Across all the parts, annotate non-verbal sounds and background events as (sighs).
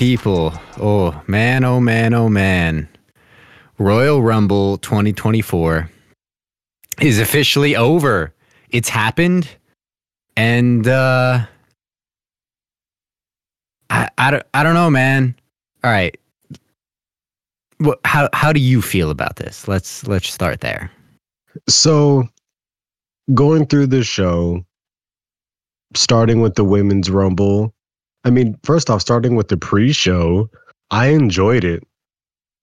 people. Oh, man, oh, man, oh, man. Royal Rumble 2024 is officially over. It's happened. And, uh, I, I, don't, I don't know, man. All right. What, how, how do you feel about this? Let's, let's start there. So, going through the show, starting with the women's rumble, I mean, first off, starting with the pre show, I enjoyed it.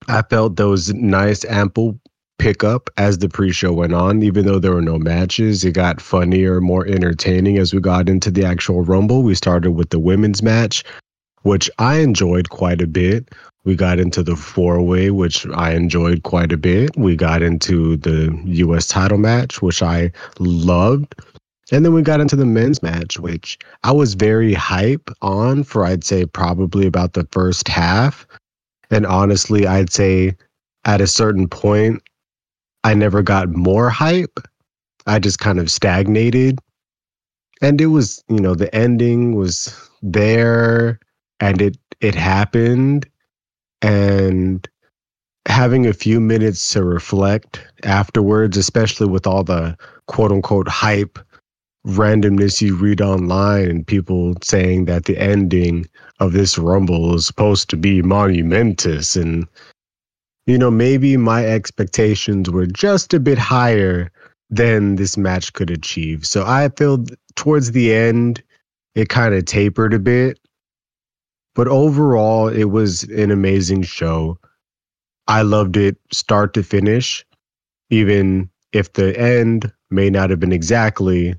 I felt there was nice, ample pickup as the pre show went on, even though there were no matches. It got funnier, more entertaining as we got into the actual Rumble. We started with the women's match, which I enjoyed quite a bit. We got into the four way, which I enjoyed quite a bit. We got into the US title match, which I loved. And then we got into the men's match, which I was very hype on for, I'd say, probably about the first half. And honestly, I'd say at a certain point, I never got more hype. I just kind of stagnated. And it was, you know, the ending was there and it it happened and having a few minutes to reflect afterwards, especially with all the quote unquote hype randomness you read online and people saying that the ending of this rumble is supposed to be monumentous and you know maybe my expectations were just a bit higher than this match could achieve. So i feel towards the end it kind of tapered a bit. But overall it was an amazing show. I loved it start to finish even if the end may not have been exactly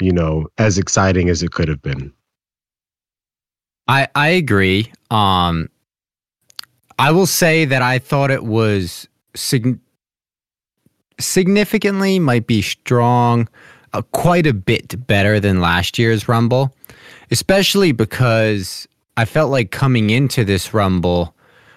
you know, as exciting as it could have been. I I agree. Um I will say that I thought it was sig- significantly might be strong, uh, quite a bit better than last year's Rumble, especially because I felt like coming into this Rumble,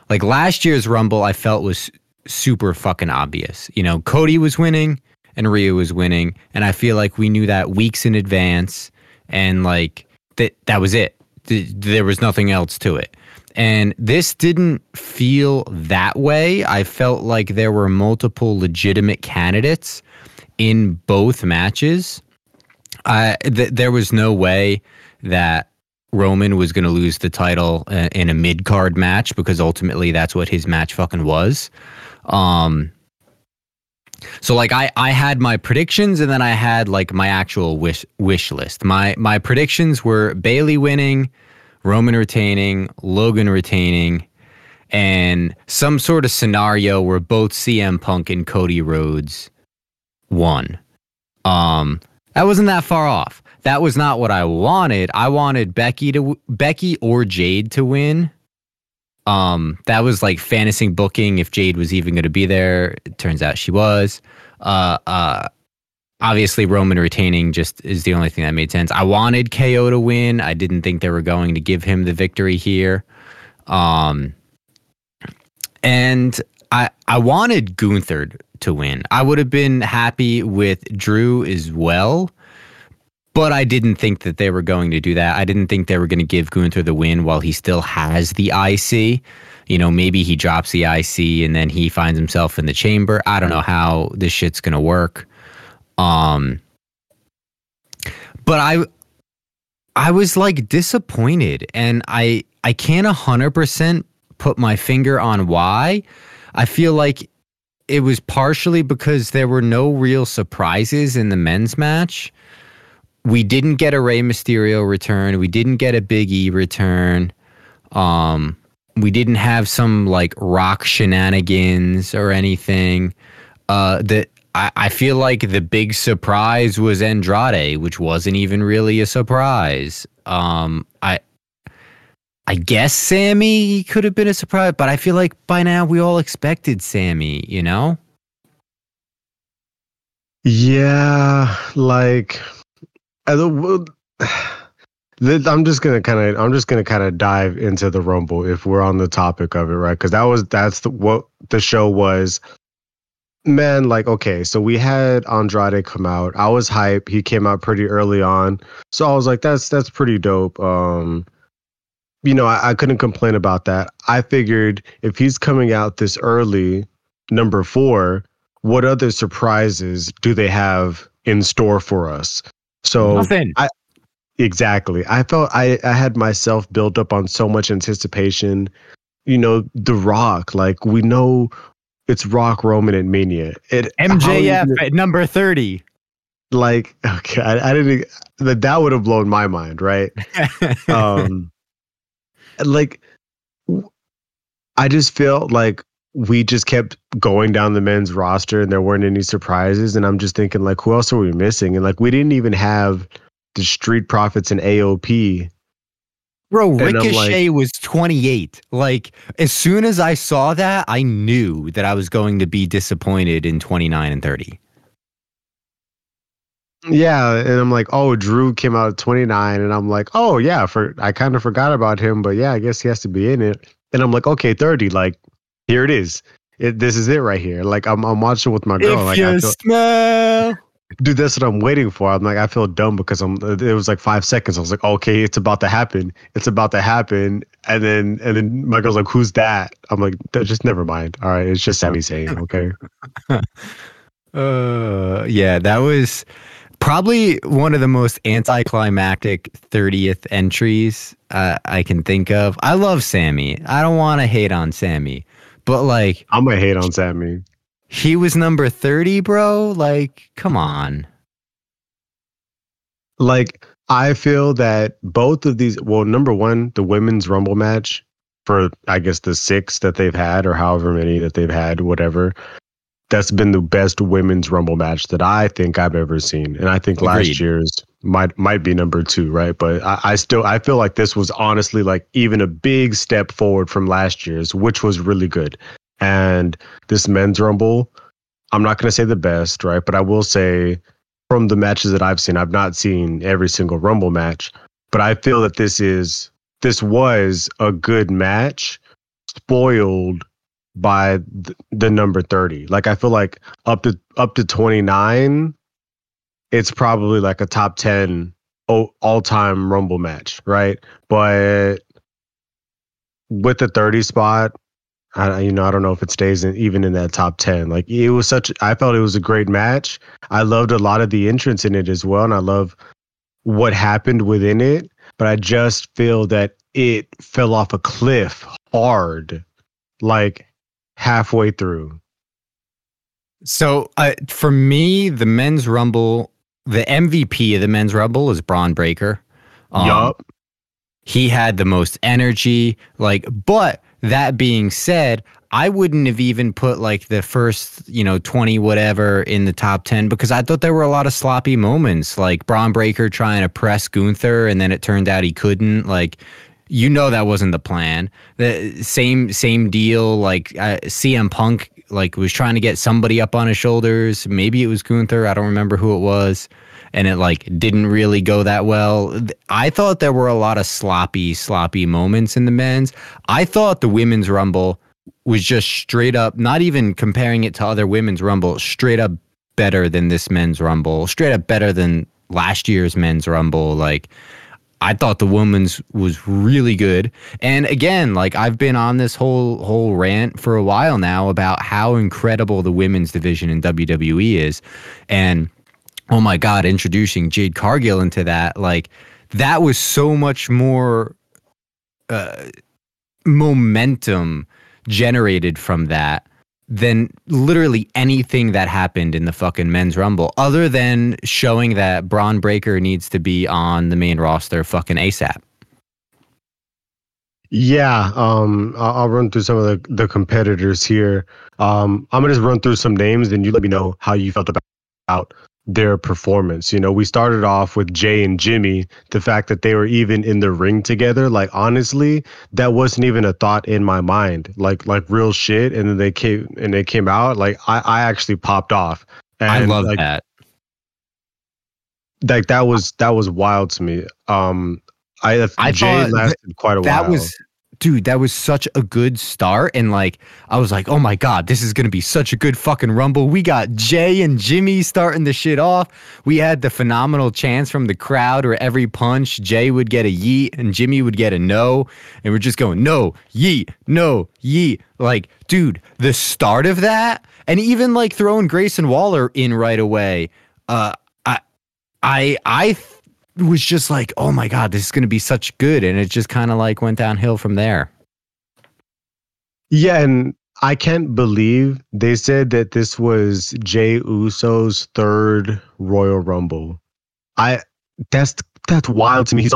like last year's Rumble, I felt was super fucking obvious. You know, Cody was winning, and Rhea was winning. And I feel like we knew that weeks in advance and like that that was it. There was nothing else to it. And this didn't feel that way. I felt like there were multiple legitimate candidates in both matches. I th- there was no way that Roman was going to lose the title in a mid card match because ultimately that's what his match fucking was. Um, so like I I had my predictions and then I had like my actual wish wish list. My my predictions were Bayley winning, Roman retaining, Logan retaining, and some sort of scenario where both CM Punk and Cody Rhodes won. Um that wasn't that far off. That was not what I wanted. I wanted Becky to Becky or Jade to win. Um, that was like fantasy booking if Jade was even going to be there. It turns out she was. Uh, uh, obviously Roman retaining just is the only thing that made sense. I wanted KO to win. I didn't think they were going to give him the victory here. Um, and I I wanted Gunther to win. I would have been happy with Drew as well. But I didn't think that they were going to do that. I didn't think they were going to give Gunther the win while he still has the IC. You know, maybe he drops the IC and then he finds himself in the chamber. I don't know how this shit's going to work. Um but I I was like disappointed and I I can't a 100% put my finger on why. I feel like it was partially because there were no real surprises in the men's match we didn't get a Rey Mysterio return. We didn't get a Big E return. Um, we didn't have some like rock shenanigans or anything. Uh, that I, I feel like the big surprise was Andrade, which wasn't even really a surprise. Um, I I guess Sammy could have been a surprise, but I feel like by now we all expected Sammy, you know? Yeah, like I'm just gonna kind of I'm just gonna kind of dive into the Rumble if we're on the topic of it, right? Because that was that's the, what the show was. Man, like okay, so we had Andrade come out. I was hype. He came out pretty early on, so I was like, that's that's pretty dope. Um, you know, I, I couldn't complain about that. I figured if he's coming out this early, number four, what other surprises do they have in store for us? So Nothing. I exactly. I felt I, I had myself built up on so much anticipation. You know, The Rock, like we know it's Rock Roman and Mania. It MJF at number 30. like okay, I, I didn't that that would have blown my mind, right? (laughs) um like I just felt like we just kept going down the men's roster and there weren't any surprises. And i'm just thinking like who else are we missing? And like we didn't even have the street profits and aop Bro, Ricochet was 28. Like, as soon as I saw that, I knew that I was going to be disappointed in 29 and 30. yeah and i'm like oh drew came out at 29 and i'm like oh yeah for i kind of forgot about him but yeah i guess he has to be in it. And i'm like okay 30 like here it is. It, this is it right here. Like i'm, I'm watching with my girl. Like I feel, smell. dude that's what i'm waiting for. I'm like i feel dumb because i'm it was like five seconds. I was like okay it's about to happen. It's about to happen. And then and then my girl's like who's that? I'm like just never mind. All right it's just Sammy Zayn, (laughs) okay. (laughs) Uh, yeah, that was probably one of the most anticlimactic 30th entries uh, I can think of. I love Sammy. I don't want to hate on Sammy, but like i'm gonna hate on Sammy he was number 30, bro. Like, come on. like i feel that both of these well number one the women's rumble match for i guess the six that they've had or however many that they've had whatever that's been the best women's rumble match that i think i've ever seen. And i think last year's might might be number two right? But I, I still i feel like this was honestly like even a big step forward from last year's which was really good. And this men's rumble i'm not going to say the best right? But i will say from the matches that I've seen, I've not seen every single Rumble match, but I feel that this is this was a good match, spoiled by th- the number 30. Like I feel like up to up to 29, it's probably like a top 10 o- all-time Rumble match, right? But with the 30 spot, I, you know, I don't know if it stays in, even in that top 10. Like it was such, I felt it was a great match. I loved a lot of the entrance in it as well. And I love what happened within it. But I just feel that it fell off a cliff hard, like halfway through. So uh, for me, the men's rumble, the MVP of the men's rumble is Bron Breakker. Um, yup. He had the most energy. Like, but that being said, I wouldn't have even put like the first, you know, 20 whatever in the top 10 because I thought there were a lot of sloppy moments, like Bron Breakker trying to press Gunther and then it turned out he couldn't. Like, you know that wasn't the plan. The same same deal. Like uh, CM Punk, like was trying to get somebody up on his shoulders. Maybe it was Gunther. I don't remember who it was, and it like didn't really go that well. I thought there were a lot of sloppy, sloppy moments in the men's. I thought the women's rumble was just straight up, not even comparing it to other women's rumble, straight up better than this men's rumble, straight up better than last year's men's rumble. Like I thought the women's was really good. And again, like I've been on this whole whole rant for a while now about how incredible the women's division in WWE is. And oh my god, introducing Jade Cargill into that, like that was so much more uh, momentum generated from that than literally anything that happened in the fucking men's rumble, other than showing that Bron Breakker needs to be on the main roster fucking ASAP. Yeah, um, I'll, run through some of the, the competitors here. Um, I'm gonna just run through some names, and you let me know how you felt about their performance. You know, we started off with Jey and Jimmy. The fact that they were even in the ring together, like honestly, that wasn't even a thought in my mind. Like like real shit. And then they came and they came out. Like I, I actually popped off. And I love like, that. Like that was that was wild to me. Um, I I Jey thought lasted quite a That while. That was dude, that was such a good start. And like, I was like, oh my God, this is going to be such a good fucking rumble. We got Jey and Jimmy starting the shit off. We had the phenomenal chance from the crowd where every punch, Jey would get a yeet and Jimmy would get a no. And we're just going, no, yeet, no, yeet. Like, dude, the start of that, and even like throwing Grayson Waller in right away. Uh, I, I, I was just like, oh my God, this is going to be such good. And it just kind of like went downhill from there. Yeah. And I can't believe they said that this was Jey Uso's third Royal Rumble. I, that's, that's wild to me. He's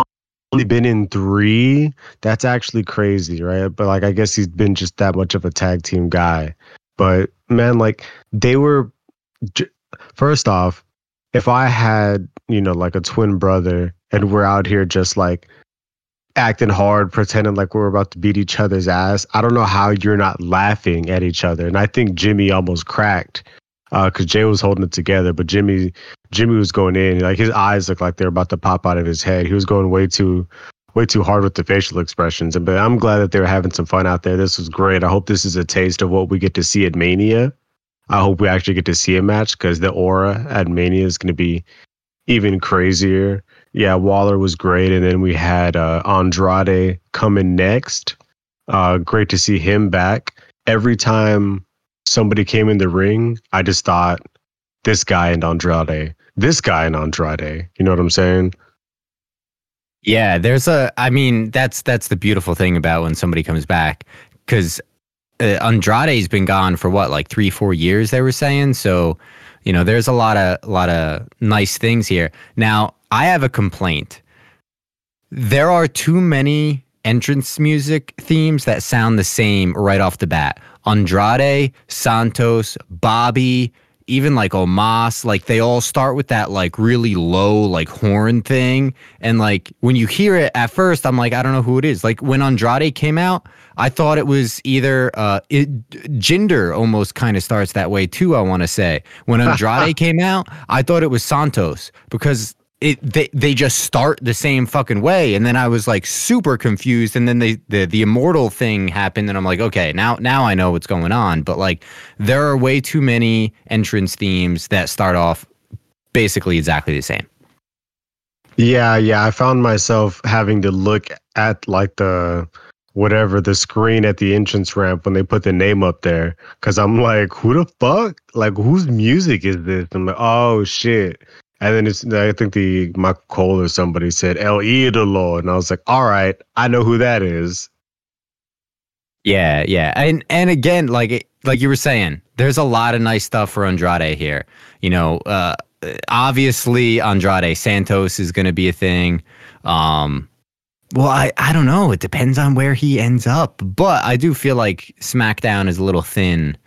only been in three. That's actually crazy, right? But like, I guess he's been just that much of a tag team guy. But man, like, they were, first off, if I had, you know, like a twin brother and we're out here just like acting hard, pretending like we're about to beat each other's ass, I don't know how you're not laughing at each other. And I think Jimmy almost cracked because uh, Jay was holding it together, but Jimmy Jimmy was going in like his eyes looked like they're about to pop out of his head. He was going way too way too hard with the facial expressions. And but I'm glad that they were having some fun out there. This was great. I hope this is a taste of what we get to see at Mania. I hope we actually get to see a match because the aura at Mania is going to be even crazier. Yeah, Waller was great, and then we had uh, Andrade coming next. Uh, great to see him back. Every time somebody came in the ring, I just thought, this guy and Andrade, this guy and Andrade. You know what I'm saying? Yeah, there's a. I mean, that's that's the beautiful thing about when somebody comes back because uh, Andrade's been gone for what, like three, four years? They were saying so. You know, there's a lot of a lot of nice things here. Now, I have a complaint. There are too many entrance music themes that sound the same right off the bat. Andrade, Santos, Bobby, even like Omos, like they all start with that like really low like horn thing. And like when you hear it at first, I'm like, I don't know who it is. Like when Andrade came out, I thought it was either uh it, Jinder almost kind of starts that way too, I want to say. When Andrade (laughs) came out, I thought it was Santos because it they they just start the same fucking way. And then i was like super confused. And then they the the immortal thing happened and i'm like okay now now i know what's going on. But like there are way too many entrance themes that start off basically exactly the same. Yeah yeah i found myself having to look at like the whatever the screen at the entrance ramp when they put the name up there because i'm like who the fuck like whose music is this i'm like oh shit and then it's, I think the Michael Cole or somebody said El Idolo, and I was like, all right, I know who that is. Yeah, yeah, and and again, like like you were saying, there's a lot of nice stuff for Andrade here. You know, uh, obviously Andrade Santos is going to be a thing. Um, well, I I don't know. It depends on where he ends up, but I do feel like SmackDown is a little thin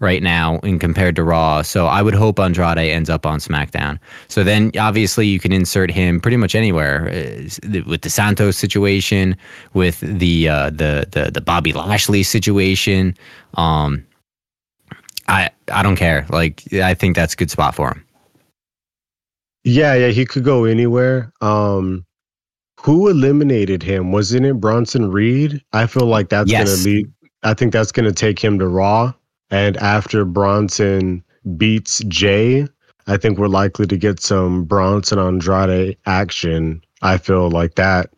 right now in compared to Raw. So I would hope Andrade ends up on SmackDown. So then obviously you can insert him pretty much anywhere uh, with the Santos situation, with the uh, the the the Bobby Lashley situation. Um, I I don't care. Like I think that's a good spot for him. Yeah, yeah, he could go anywhere. Um, who eliminated him? Wasn't it Bronson Reed? I feel like that's yes. gonna lead. I think that's gonna take him to Raw. And after Bronson beats Jay, I think we're likely to get some Bronson Andrade action. I feel like that.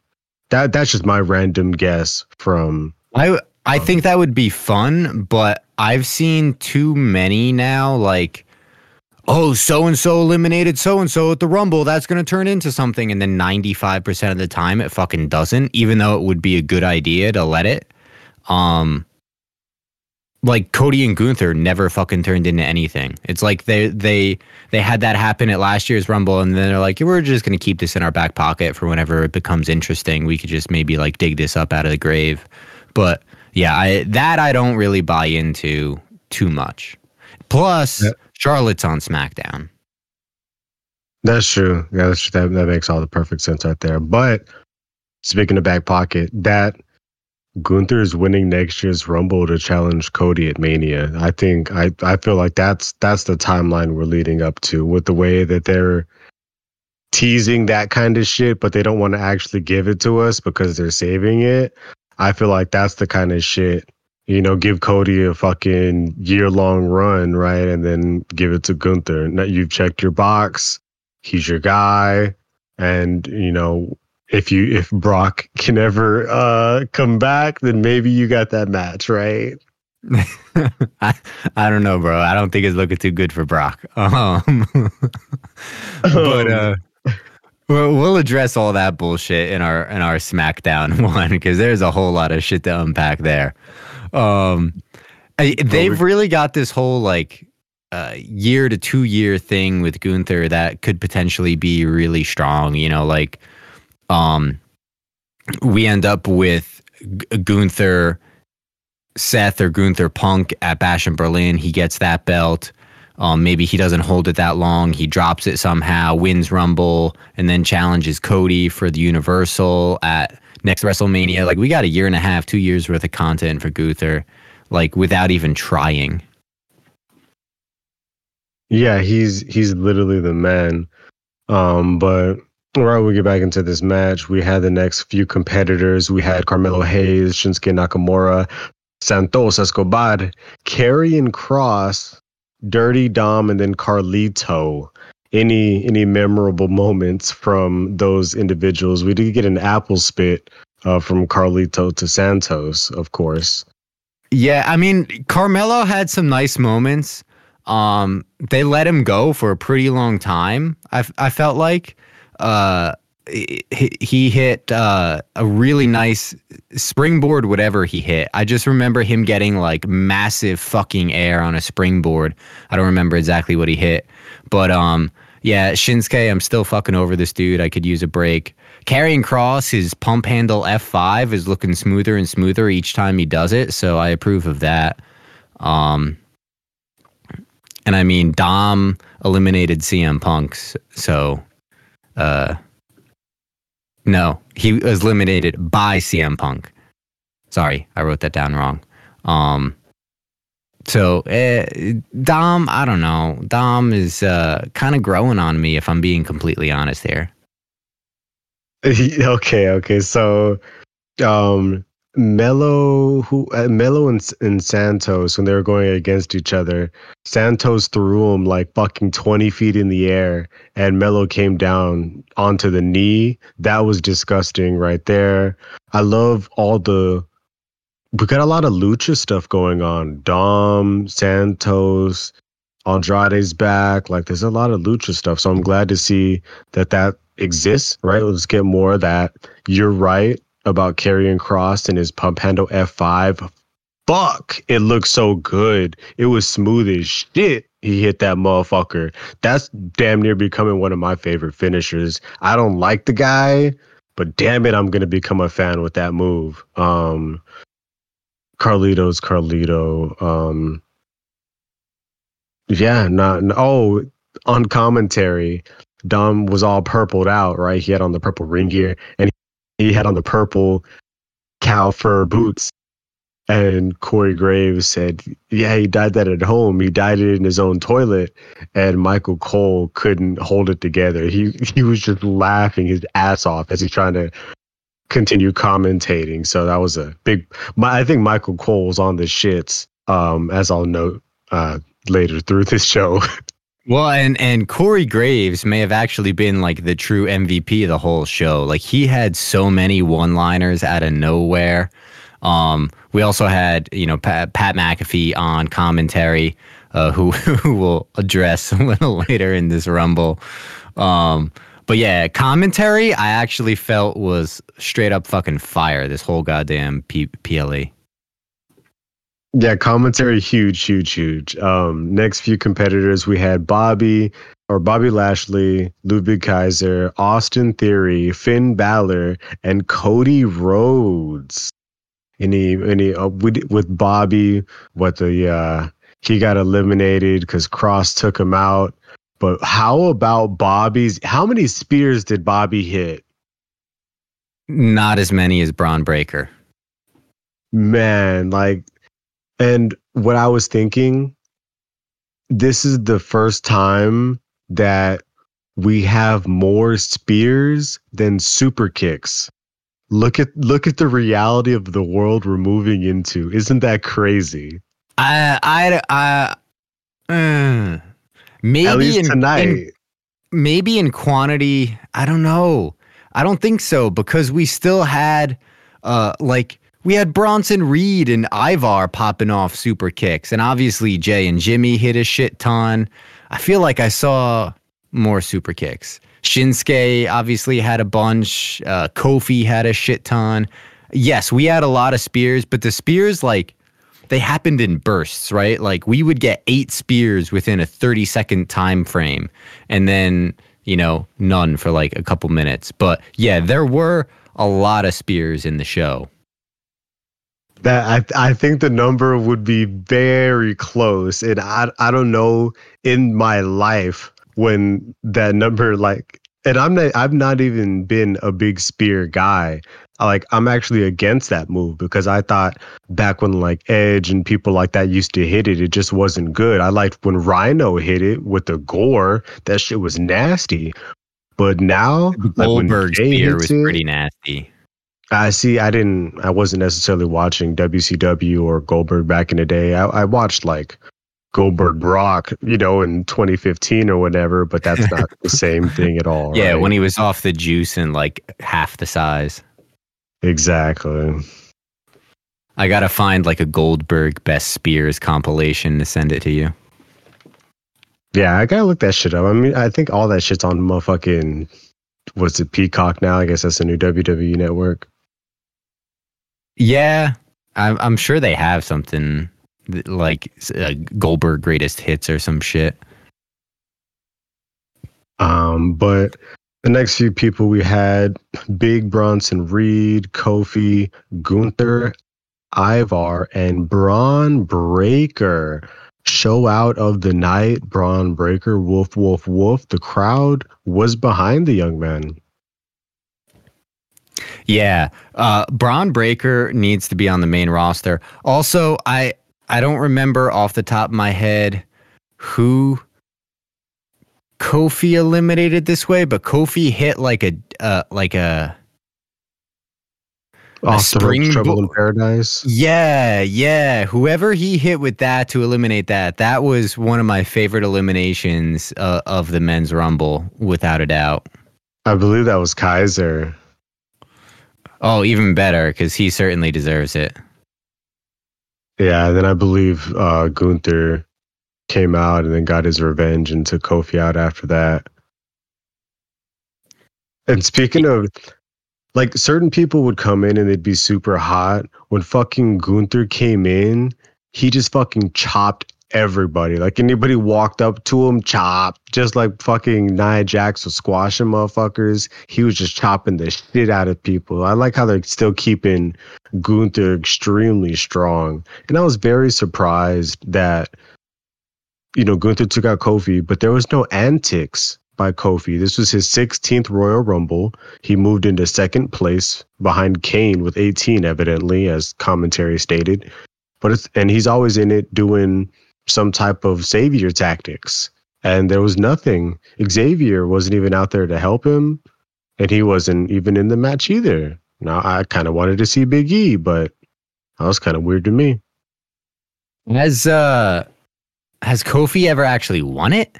That that's just my random guess from. I I um, think that would be fun, but I've seen too many now. Like, oh, so and so eliminated so and so at the Rumble. That's going to turn into something, and then ninety five percent of the time it fucking doesn't. Even though it would be a good idea to let it. Um, like Cody and Gunther never fucking turned into anything. It's like they they they had that happen at last year's Rumble, and then they're like, we're just gonna keep this in our back pocket for whenever it becomes interesting. We could just maybe like dig this up out of the grave. But yeah, I, that I don't really buy into too much. Plus, Charlotte's on SmackDown. That's true. Yeah, that's, that that makes all the perfect sense right there. But speaking of back pocket, that Gunther is winning next year's Rumble to challenge Cody at Mania. I think I I feel like that's that's the timeline we're leading up to with the way that they're teasing that kind of shit, but they don't want to actually give it to us because they're saving it. I feel like that's the kind of shit you know, give Cody a fucking year long run, right? And then give it to Gunther. Now you've checked your box. He's your guy. And, you know, if you if Brock (laughs) can ever uh come back, then maybe you got that match, right? (laughs) I, I don't know, bro. I don't think it's looking too good for Brock. (laughs) Um, but uh we'll, we'll address all that bullshit in our in our SmackDown one because there's a whole lot of shit to unpack there. Um, I, they've really got this whole like uh, year to two year thing with Gunther that could potentially be really strong. You know, like um, we end up with G- Gunther, Seth or Gunther Punk at Bash in Berlin. He gets that belt. Um, maybe he doesn't hold it that long. He drops it somehow, wins Rumble, and then challenges Cody for the Universal at next WrestleMania. Like we got a year and a half, two years worth of content for Gunther, like without even trying. Yeah, he's he's literally the man. Um, but right we get back into this match, we had the next few competitors. We had Carmelo Hayes, Shinsuke Nakamura, Santos Escobar, Karrion Kross, Dirty Dom, and then Carlito. Any any memorable moments from those individuals? We did get an apple spit uh, from Carlito to Santos, of course. Yeah, I mean Carmelo had some nice moments. Um, they let him go for a pretty long time. I I felt like uh, he, he hit uh, a really nice springboard, whatever he hit. I just remember him getting like massive fucking air on a springboard. I don't remember exactly what he hit, but um, yeah, Shinsuke, I'm still fucking over this dude. I could use a break. Karrion Kross, his pump handle F5 is looking smoother and smoother each time he does it, so I approve of that. Um, and I mean, Dom eliminated CM Punk's, so uh, no, he was eliminated by CM Punk. Sorry, I wrote that down wrong. Um, so uh, Dom, I don't know. Dom is uh, kind of growing on me, if I'm being completely honest here. (laughs) okay, okay. So, um, Melo, who uh, Melo and, and Santos, when they were going against each other, Santos threw him like fucking twenty feet in the air, and Melo came down onto the knee. That was disgusting, right there. I love all the. We got a lot of lucha stuff going on. Dom, Santos, Andrade's back. Like, there's a lot of lucha stuff. So I'm glad to see that that exists. Right? Let's get more of that. You're right about Karrion Kross and his pump handle F5. Fuck, it looks so good. It was smooth as shit. He hit that motherfucker. That's damn near becoming one of my favorite finishers. I don't like the guy, but damn it, I'm gonna become a fan with that move. Um, Carlito's Carlito. Um, yeah, not oh on commentary, Dom was all purpled out, right? He had on the purple ring gear, and he had on the purple cow fur boots. And Corey Graves said, Yeah, he died that at home. He died it in his own toilet. And Michael Cole couldn't hold it together. He he was just laughing his ass off as he's trying to continue commentating. So that was a big my, I think Michael Cole was on the shits, um, as I'll note uh, later through this show. (laughs) Well, and and Corey Graves may have actually been like the true MVP of the whole show. Like he had so many one-liners out of nowhere. Um, we also had you know Pat, Pat McAfee on commentary, uh, who (laughs) who will address (laughs) a little later in this rumble. Um, but yeah, commentary I actually felt was straight up fucking fire. This whole goddamn P- PLE. Yeah, commentary huge, huge, huge. Um, next few competitors we had Bobby or Bobby Lashley, Ludwig Kaiser, Austin Theory, Finn Balor, and Cody Rhodes. Any any uh, with, with Bobby, what the uh, he got eliminated because Kross took him out. But how about Bobby's? How many spears did Bobby hit? Not as many as Bron Breakker. Man, like and what I was thinking, this is the first time that we have more spears than super kicks. Look at look at the reality of the world we're moving into. Isn't that crazy? I I I uh, maybe in, tonight. in- maybe in quantity. I don't know. I don't think so because we still had uh like we had Bronson Reed and Ivar popping off super kicks, and obviously Jey and Jimmy hit a shit ton. I feel like I saw more super kicks. Shinsuke obviously had a bunch. Uh, Kofi had a shit ton. Yes, we had a lot of spears, but the spears like they happened in bursts, right? Like we would get eight spears within a 30 second time frame and then, you know, none for like a couple minutes. But yeah, there were a lot of spears in the show. That I I think the number would be very close, and I I don't know in my life when that number like, and I'm not I've not even been a big spear guy. Like I'm actually against that move because I thought back when like Edge and people like that used to hit it, it just wasn't good. I liked when Rhino hit it with the gore. That shit was nasty. But now, like when Goldberg spear was it- pretty nasty. I see. I didn't. I wasn't necessarily watching WCW or Goldberg back in the day. I, I watched like Goldberg Brock, you know, in 2015 or whatever. But that's not the (laughs) same thing at all. Yeah, right? when he was off the juice and like half the size. Exactly. I gotta find like a Goldberg best spears compilation to send it to you. Yeah, I gotta look that shit up. I mean, I think all that shit's on motherfucking. What's it? Peacock now. I guess that's the new WWE network. Yeah, I'm, I'm sure they have something th- like uh, Goldberg greatest hits or some shit. Um, but the next few people we had Big Bronson Reed, Kofi, Gunther, Ivar, and Bron Breakker. Show out of the night, Bron Breakker, woof, woof, woof. The crowd was behind the young man. Yeah, uh, Bron Breakker needs to be on the main roster. Also, I I don't remember off the top of my head who Kofi eliminated this way, but Kofi hit like a uh, like a Off the spring Trouble in Paradise. Yeah, yeah. Whoever he hit with that to eliminate that, that was one of my favorite eliminations uh, of the men's rumble, without a doubt. I believe that was Kaiser. Oh, even better because he certainly deserves it. Yeah, then I believe uh, Gunther came out and then got his revenge and took Kofi out after that. And speaking of, like, certain people would come in and they'd be super hot. When fucking Gunther came in, he just fucking chopped everybody. Like, anybody walked up to him, chop. Just like fucking Nia Jax was squashing motherfuckers. He was just chopping the shit out of people. I like how they're still keeping Gunther extremely strong. And I was very surprised that, you know, Gunther took out Kofi, but there was no antics by Kofi. This was his 16th Royal Rumble. He moved into second place behind Kane with 18, evidently, as commentary stated. But it's, and he's always in it doing some type of savior tactics. And there was nothing. Xavier wasn't even out there to help him. And he wasn't even in the match either. Now I kind of wanted to see Big E, but that was kind of weird to me. As uh, has Kofi ever actually won it?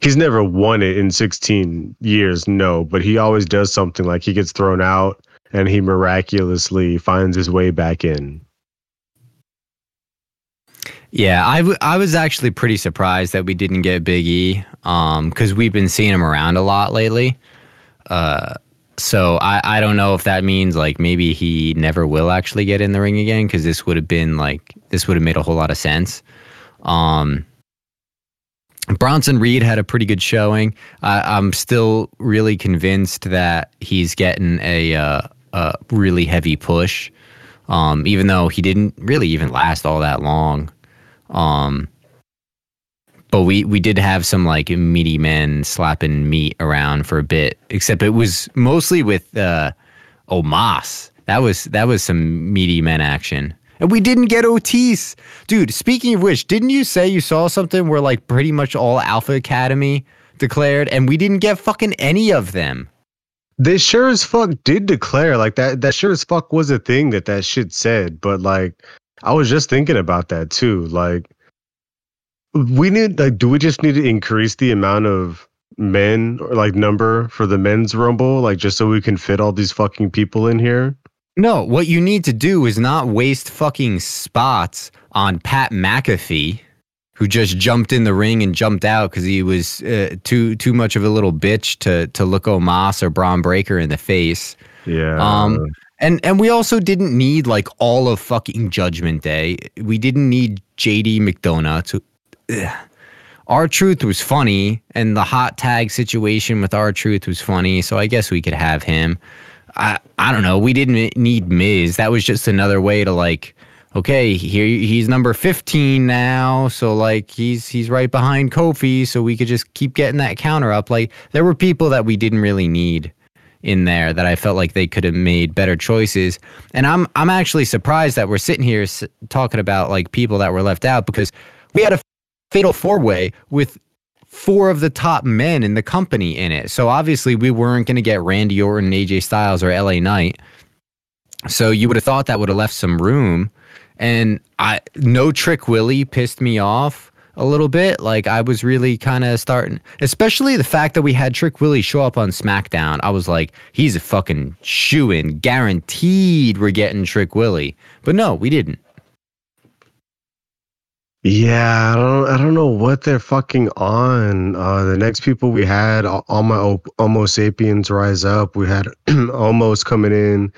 He's never won it in 16 years, no, but he always does something like he gets thrown out and he miraculously finds his way back in. Yeah, I, w- I was actually pretty surprised that we didn't get Big E because we've been seeing him around a lot lately. Uh, so I, I don't know if that means like maybe he never will actually get in the ring again because this would have been like this would have made a whole lot of sense. Um, Bronson Reed had a pretty good showing. I'm still really convinced that he's getting a, uh, a really heavy push, um, even though he didn't really even last all that long. Um, but we we did have some like meaty men slapping meat around for a bit, except it was mostly with uh, Omos. That was that was some meaty men action. And we didn't get Otis. Dude, speaking of which, didn't you say you saw something where like pretty much all Alpha Academy declared and we didn't get fucking any of them? they sure as fuck did declare like that. That sure as fuck was a thing that that shit said. But like, I was just thinking about that too. Like, we need like, do we just need to increase the amount of men or like number for the men's rumble, like just so we can fit all these fucking people in here? No, what you need to do is not waste fucking spots on Pat McAfee, who just jumped in the ring and jumped out because he was uh, too too much of a little bitch to to look Omos or Bron Breakker in the face. Yeah. Um, and and we also didn't need like all of fucking Judgment Day. We didn't need JD McDonagh to. Ugh. R-Truth was funny, and the hot tag situation with R-Truth was funny. So I guess we could have him. I I don't know. We didn't need Miz. That was just another way to like. Okay, here he's number fifteen now, so like he's he's right behind Kofi, so we could just keep getting that counter up. Like there were people that we didn't really need in there that I felt like they could have made better choices. And I'm I'm actually surprised that we're sitting here s- talking about like people that were left out because we had a fatal four way with four of the top men in the company in it. So obviously we weren't going to get Randy Orton, AJ Styles, or LA Knight. So you would have thought that would have left some room. And I no trick Willie pissed me off a little bit. Like I was really kind of starting, especially the fact that we had Trick Willie show up on SmackDown. I was like, he's a fucking shoe in, guaranteed we're getting Trick Willie. But no, we didn't. Yeah, I don't, I don't know what they're fucking on. Uh, the next people we had, all my Homo sapiens rise up. We had (clears throat) Omos coming in.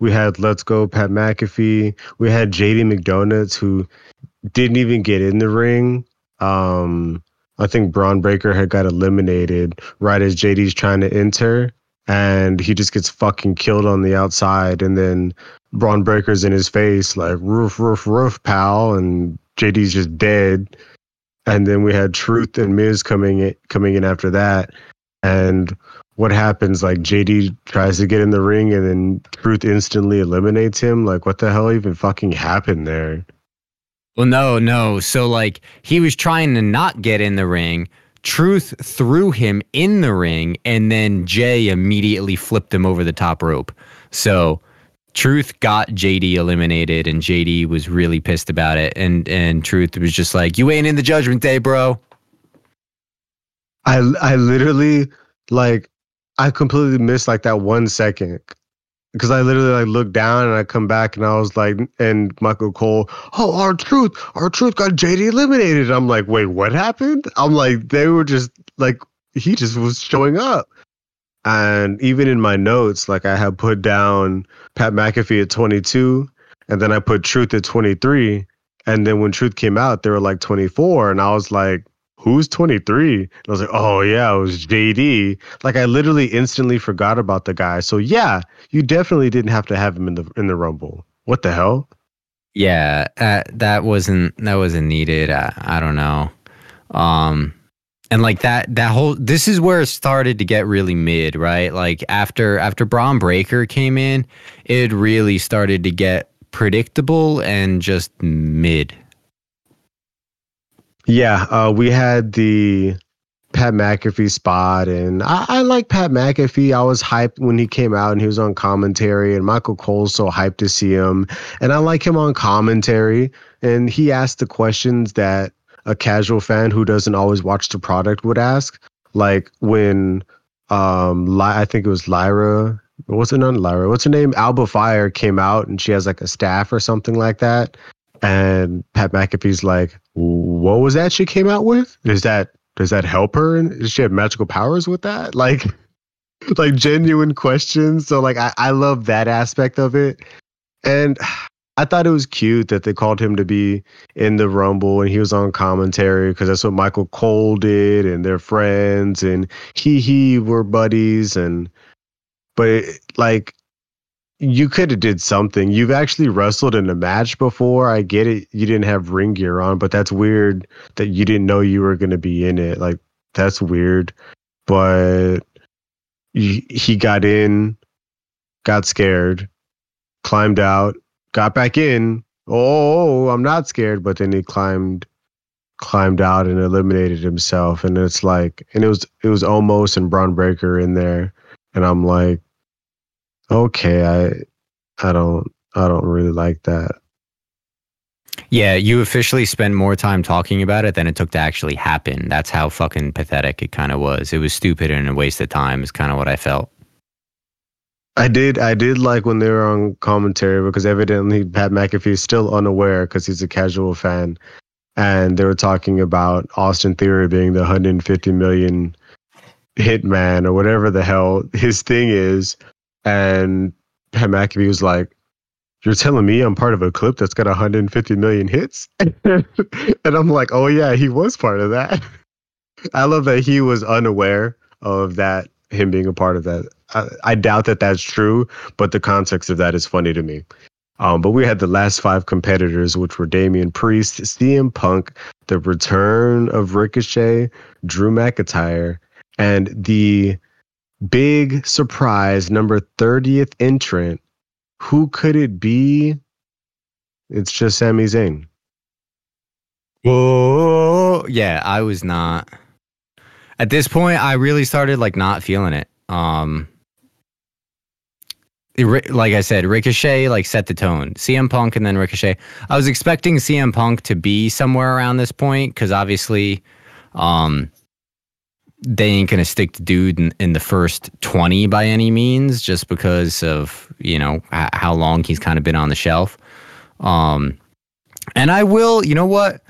We had Let's Go Pat McAfee. We had JD McDonuts who didn't even get in the ring. Um, I think Bron Breakker had got eliminated right as JD's trying to enter, and he just gets fucking killed on the outside. And then Bron Breakker's in his face like roof, roof, roof, pal, and JD's just dead. And then we had Truth and Miz coming in, coming in after that. And what happens? Like JD tries to get in the ring, and then Truth instantly eliminates him. Like what the hell even fucking happened there? Well, no, no. So like he was trying to not get in the ring. Truth threw him in the ring, and then Jay immediately flipped him over the top rope. So Truth got JD eliminated, and JD was really pissed about it. And and Truth was just like, "You ain't in the Judgment Day, bro." I I literally like I completely missed like that one second because I literally like looked down and I come back and I was like, and Michael Cole, oh, R-Truth, our truth got JD eliminated. I'm like, wait, what happened? I'm like, they were just like, he just was showing up. And even in my notes, like I had put down Pat McAfee at 22, and then I put Truth at 23. And then when Truth came out, they were like 24. And I was like, who's 23? And I was like, oh, yeah, it was JD. Like I literally instantly forgot about the guy. So yeah, you definitely didn't have to have him in the in the Rumble. What the hell? Yeah, uh, that wasn't that wasn't needed. I, I don't know. Um, and like that that whole this is where it started to get really mid, right? Like after after Bron Breakker came in, it really started to get predictable and just mid. Yeah, uh, we had the Pat McAfee spot, and I, I like Pat McAfee. I was hyped when he came out and he was on commentary, and Michael Cole's so hyped to see him, and I like him on commentary. And he asked the questions that a casual fan who doesn't always watch the product would ask, like when um, Li- I think it was Lyra. What's it not Lyra? What's her name? Alba Fyre came out, and she has like a staff or something like that. And Pat McAfee's like, "What was that she came out with? Is that does that help her? And does she have magical powers with that? (laughs) Like, like genuine questions. So like, I I love that aspect of it, and I thought it was cute that they called him to be in the Rumble and he was on commentary because that's what Michael Cole did, and they're friends, and he he were buddies, and but it, like you could have did something. You've actually wrestled in a match before. I get it. You didn't have ring gear on, but that's weird that you didn't know you were going to be in it. Like that's weird. But he, he got in, got scared, climbed out, got back in. Oh, I'm not scared. But then he climbed, climbed out and eliminated himself. And it's like, and it was it was almost and Bron Breakker in there. And I'm like, okay, I I don't I don't really like that. Yeah, you officially spent more time talking about it than it took to actually happen. That's how fucking pathetic it kind of was. It was stupid and a waste of time. Is kind of what I felt. I did. I did like when they were on commentary because evidently Pat McAfee is still unaware because he's a casual fan, and they were talking about Austin Theory being the 150 million hitman or whatever the hell his thing is, and Pat McAfee was like, "You're telling me I'm part of a clip that's got 150 million hits?" (laughs) and I'm like, "Oh yeah, he was part of that." (laughs) I love that he was unaware of that him being a part of that. I, I, doubt that that's true, but the context of that is funny to me. Um, but we had the last five competitors, which were Damian Priest, CM Punk, the return of Ricochet, Drew McIntyre, and the big surprise number 30th entrant. Who could it be? It's just Sami Zayn. Whoa. Yeah, I was not. At this point, I really started like not feeling it. Um, like I said, Ricochet like set the tone. CM Punk and then Ricochet. I was expecting CM Punk to be somewhere around this point because obviously, um, they ain't gonna stick to dude in, in, the first twenty by any means, just because of you know h- how long he's kind of been on the shelf. Um, and I will, you know what?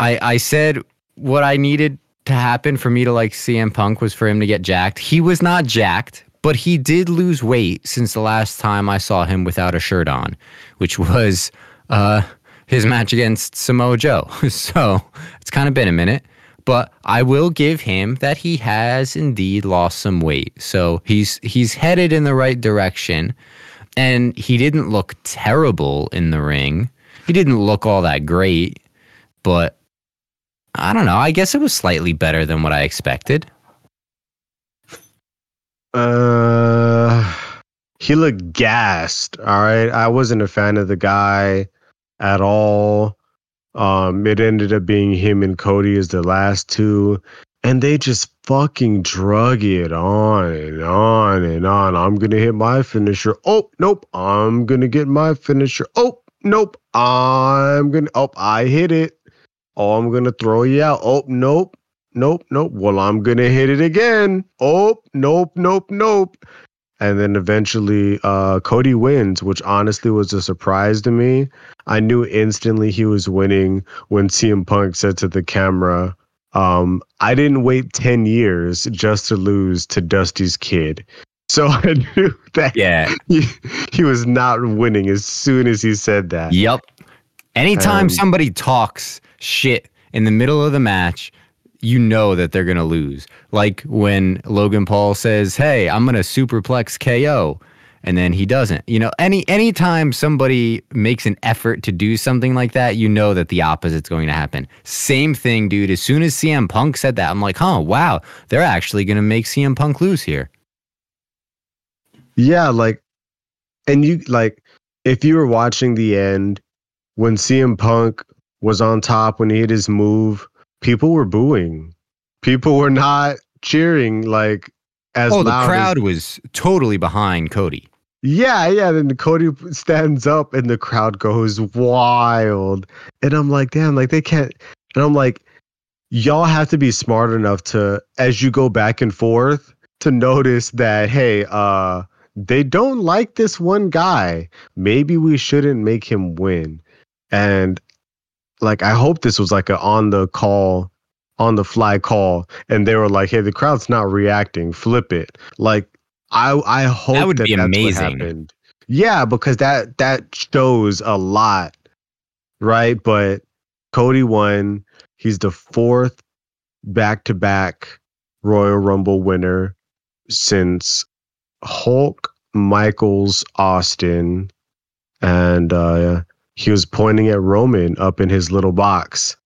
I I said what I needed to happen for me to like CM Punk was for him to get jacked. He was not jacked, but he did lose weight since the last time I saw him without a shirt on, which was uh, his match against Samoa Joe. (laughs) so it's kind of been a minute, but I will give him that he has indeed lost some weight. So he's he's headed in the right direction, and he didn't look terrible in the ring. He didn't look all that great, but I don't know. I guess it was slightly better than what I expected. Uh, he looked gassed. All right, I wasn't a fan of the guy at all. Um, it ended up being him and Cody as the last two, and they just fucking drug it on and on and on. I'm gonna hit my finisher. Oh nope, I'm gonna get my finisher. Oh nope, I'm gonna. Oh, I hit it. Oh, I'm gonna throw you out. Oh, nope, nope, nope. Well, I'm gonna hit it again. Oh, nope, nope, nope. And then eventually, uh, Cody wins, which honestly was a surprise to me. I knew instantly he was winning when CM Punk said to the camera, um, I didn't wait 10 years just to lose to Dusty's kid. (laughs) So I knew that yeah. he, he was not winning as soon as he said that. Yep. Anytime um, somebody talks shit in the middle of the match, you know that they're going to lose. Like when Logan Paul says, "Hey, I'm going to superplex KO." And then he doesn't. You know, any anytime somebody makes an effort to do something like that, you know that the opposite's going to happen. Same thing, dude. As soon as CM Punk said that, I'm like, huh, wow, they're actually gonna make CM Punk lose here. Yeah, like and you like if you were watching the end when CM Punk was on top when he hit his move, people were booing. People were not cheering like as Oh, the crowd as, was totally behind Cody. Yeah, yeah. Then Cody stands up and the crowd goes wild. And I'm like, damn, like they can't. And I'm like, y'all have to be smart enough to, as you go back and forth, to notice that, hey, uh, they don't like this one guy. Maybe we shouldn't make him win. And like I hope this was like a on the call, on the fly call, and they were like, "Hey, the crowd's not reacting. Flip it." Like I I hope that would that be amazing. Yeah, because that that shows a lot, right? But Cody won. He's the fourth back to back Royal Rumble winner since Hulk, Michaels, Austin, and uh, he was pointing at Roman up in his little box.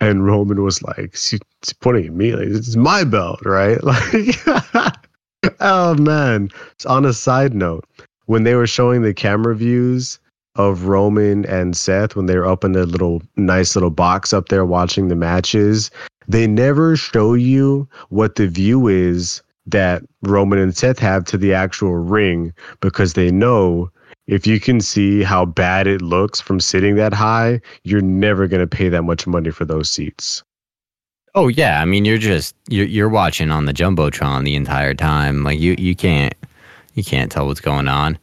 And Roman was like, she's pointing at me, like, it's my belt, right? (laughs) Like, (laughs) oh man. So on a side note, when they were showing the camera views of Roman and Seth, when they were up in the little nice little box up there watching the matches, they never show you what the view is that Roman and Seth have to the actual ring because they know if you can see how bad it looks from sitting that high, you're never going to pay that much money for those seats. Oh yeah, I mean you're just you're you're watching on the jumbotron the entire time. Like you you can't you can't tell what's going on.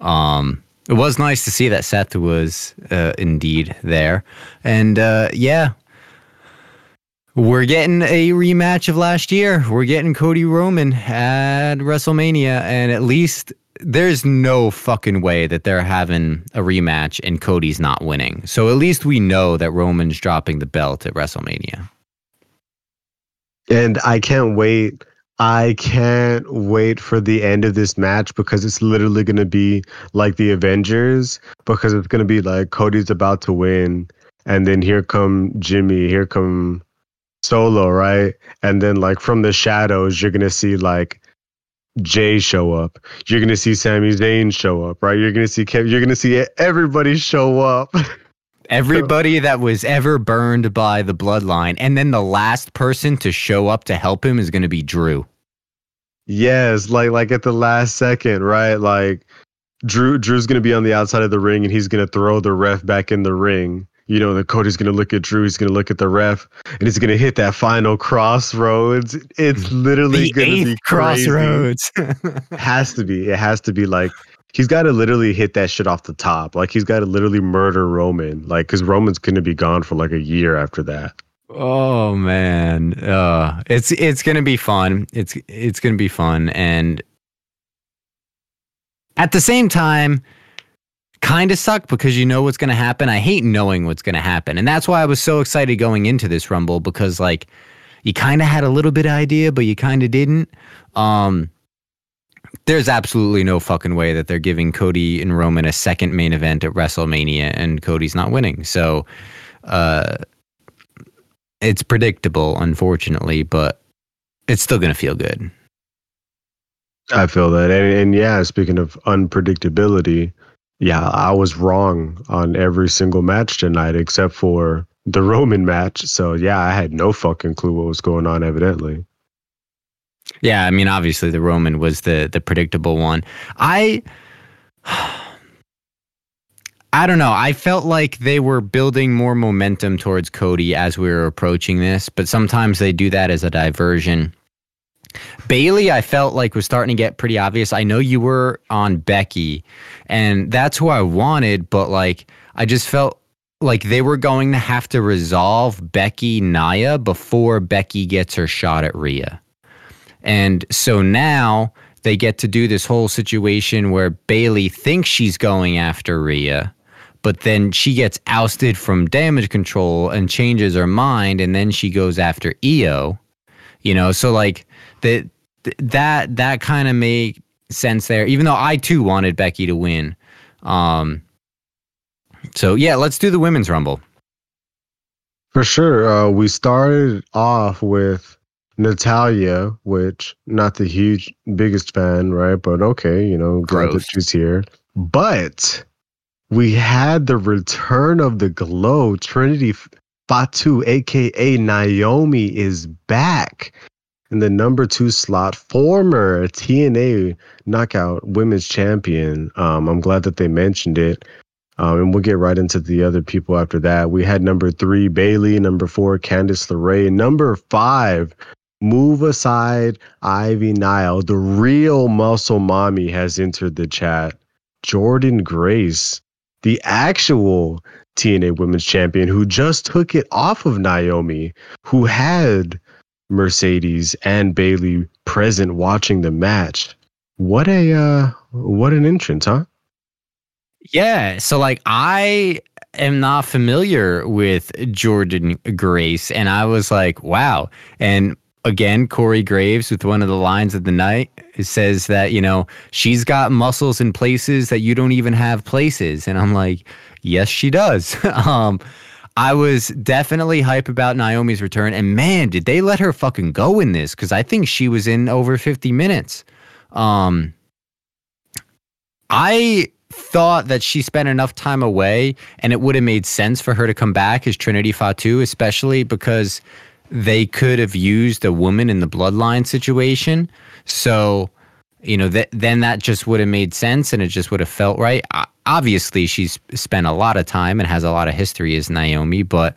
Um, it was nice to see that Seth was uh, indeed there, and uh, yeah, we're getting a rematch of last year. We're getting Cody Roman at WrestleMania, and at least there's no fucking way that they're having a rematch and Cody's not winning. So at least we know that Roman's dropping the belt at WrestleMania. And I can't wait. I can't wait for the end of this match because it's literally going to be like the Avengers because it's going to be like Cody's about to win and then here come Jimmy, here come Solo, right? And then like from the shadows you're to see like Jey show up. You're to see Sami Zayn show up, right? You're to see Kev, you're to see everybody show up. (laughs) Everybody that was ever burned by the bloodline. And then the last person to show up to help him is to be Drew. Yes, like like at the last second, right? Like Drew Drew's to be on the outside of the ring and he's to throw the ref back in the ring. You know, the Cody's going to look at Drew, he's going to look at the ref, and he's going to hit that final crossroads. It's literally going to be crossroads. (laughs) has to be. It has to be like he's got to literally hit that shit off the top. Like he's got to literally murder Roman. Like because Roman's gonna be gone for like a year after that. Oh man, uh, it's it's gonna be fun. It's it's gonna be fun, and at the same time, kind of suck because you know what's gonna happen. I hate knowing what's gonna happen, and that's why I was so excited going into this Rumble because like you kind of had a little bit of idea, but you kind of didn't. Um, there's absolutely no fucking way that they're giving Cody and Roman a second main event at WrestleMania and Cody's not winning. So uh, it's predictable, unfortunately, but it's still going to feel good. I feel that. And, and yeah, speaking of unpredictability, yeah, I was wrong on every single match tonight except for the (laughs) Roman match. So yeah, I had no fucking clue what was going on, evidently. Yeah, I mean, obviously the Roman was the the predictable one. I (sighs) I don't know. I felt like they were building more momentum towards Cody as we were approaching this, but sometimes they do that as a diversion. Bayley, I felt like was starting to get pretty obvious. I know you were on Becky, and that's who I wanted, but like I just felt like they were going to have to resolve Becky Nia before Becky gets her shot at Rhea. And so now they get to do this whole situation where Bayley thinks she's going after Rhea, but then she gets ousted from damage control and changes her mind, and then she goes after Io. You know, so like that that that kind of made sense there. Even though I too wanted Becky to win. Um, so yeah, let's do the women's rumble. For sure. Uh, we started off with Natalya, which not the huge biggest fan, right? But okay, you know, glad that she's here. But we had the return of the glow. Trinity Fatu, aka Naomi, is back in the number two slot. Former TNA Knockout Women's Champion. Um, I'm glad that they mentioned it. Um, and we'll get right into the other people after that. We had number three, Bayley, Number four, Candice LeRae. Number five, Move aside Ivy Nile. The real muscle mommy has entered the chat. Jordynne Grace, the actual TNA Women's Champion, who just took it off of Naomi, who had Mercedes and Bailey present watching the match. What a uh, what an entrance, huh? Yeah. So like I am not familiar with Jordynne Grace, and I was like, wow. And again, Corey Graves with one of the lines of the night says that, you know, she's got muscles in places that you don't even have places. And I'm like, yes, she does. (laughs) um, I was definitely hype about Naomi's return. And man, did they let her fucking go in this? Because I think she was in over 50 minutes. Um, I thought that she spent enough time away and it would have made sense for her to come back as Trinity Fatu, especially because they could have used a woman in the bloodline situation. So, you know, that then that just would have made sense and it just would have felt right. Obviously, she's spent a lot of time and has a lot of history as Naomi, but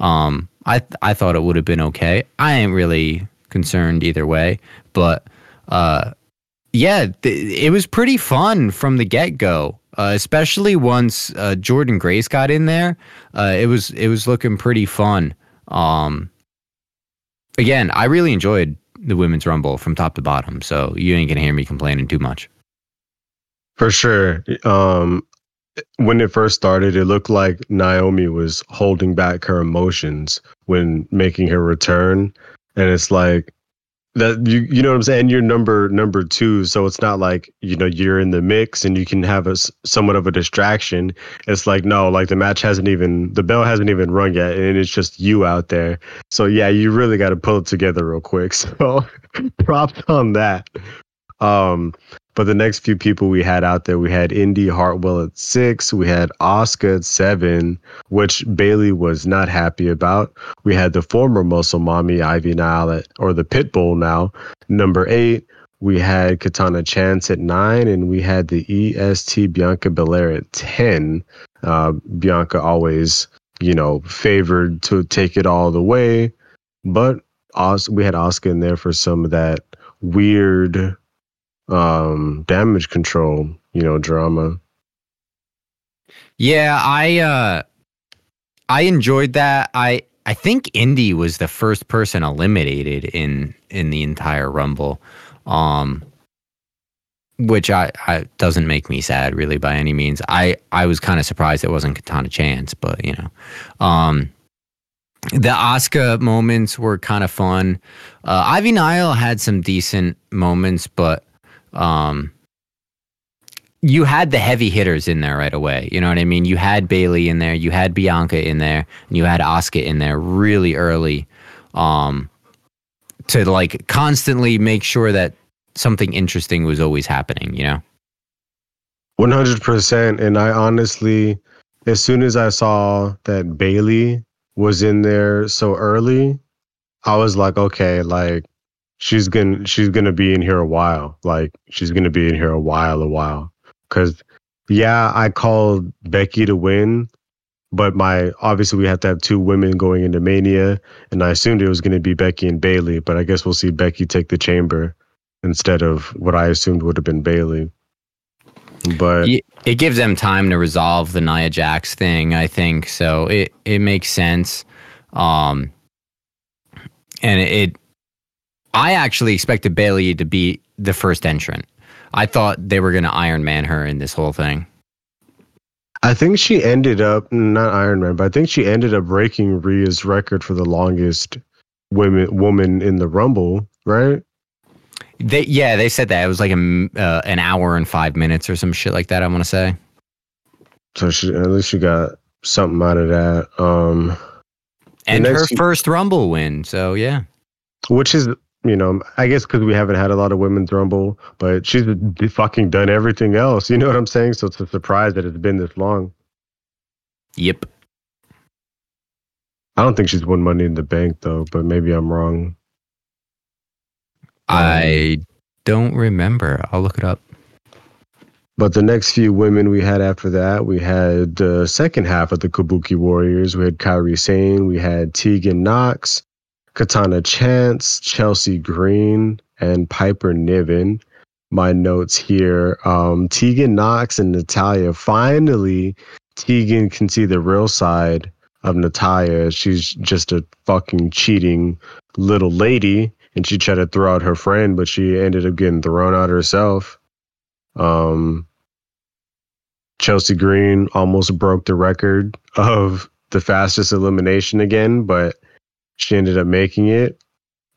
um, I I thought it would have been okay. I ain't really concerned either way, but uh, yeah, th- it was pretty fun from the get go. Uh, especially once uh, Jordynne Grace got in there, uh, it was it was looking pretty fun. Um, again, I really enjoyed the women's rumble from top to bottom, so you ain't gonna hear me complaining too much. For sure. Um, when it first started, it looked like Naomi was holding back her emotions when making her return, and it's like that you you know what I'm saying. You're number number two, so it's not like you know you're in the mix and you can have a somewhat of a distraction. It's like no, like the match hasn't even the bell hasn't even rung yet, and it's just you out there. So yeah, you really got to pull it together real quick. (laughs) So props on that. Um, but the next few people we had out there, we had Indi Hartwell at six, we had Asuka at seven, which Bayley was not happy about. We had the former muscle mommy Ivy Nile at, or the Pitbull now, number eight. We had Katana Chance at nine, and we had the EST Bianca Belair at ten. Uh, Bianca always, you know, favored to take it all the way, but Os- we had Asuka in there for some of that weird um damage control, you know, drama. Yeah, I uh I enjoyed that. I I think Indi was the first person eliminated in in the entire Rumble. Um which I, I doesn't make me sad really by any means. I I was kind of surprised it wasn't Katana Chance, but you know. Um the Asuka moments were kind of fun. Uh, Ivy Nile had some decent moments, but um, you had the heavy hitters in there right away. You know what I mean? You had Bayley in there, you had Bianca in there, and you had Asuka in there really early um, to like constantly make sure that something interesting was always happening, you know? 100%. And I honestly, as soon as I saw that Bayley was in there so early, I was like, okay, like she's gonna she's gonna be in here a while. Like she's gonna be in here a while, a while. Cause yeah, I called Becky to win, but my obviously we have to have two women going into Mania, and I assumed it was gonna be Becky and Bayley, but I guess we'll see Becky take the chamber instead of what I assumed would have been Bayley. But it gives them time to resolve the Nia Jax thing, I think. So it it makes sense. Um and it I actually expected Bayley to be the first entrant. I thought they were going to Iron Man her in this whole thing. I think she ended up not Iron Man, but I think she ended up breaking Rhea's record for the longest women woman in the Rumble, right? They yeah, they said that it was like a, uh, an hour and five minutes or some shit like that. I want to say. So she at least she got something out of that. Um, and her first Rumble win. So yeah, which is you know, I guess because we haven't had a lot of women's rumble, but she's fucking done everything else. (laughs) You know what I'm saying? So it's a surprise that it's been this long. Yep. I don't think she's won Money in the Bank though, but maybe I'm wrong. I don't remember. I'll look it up. But the next few women we had after that, we had the uh, second half of the Kabuki Warriors. We had Kairi Sane, we had Tegan Nox, Katana Chance, Chelsea Green, and Piper Niven. My notes here um, Tegan Nox and Natalya. Finally, Tegan can see the real side of Natalya. She's just a fucking cheating little lady, and she tried to throw out her friend, but she ended up getting thrown out herself. Um, Chelsea Green almost broke the record of the fastest elimination again, but she ended up making it.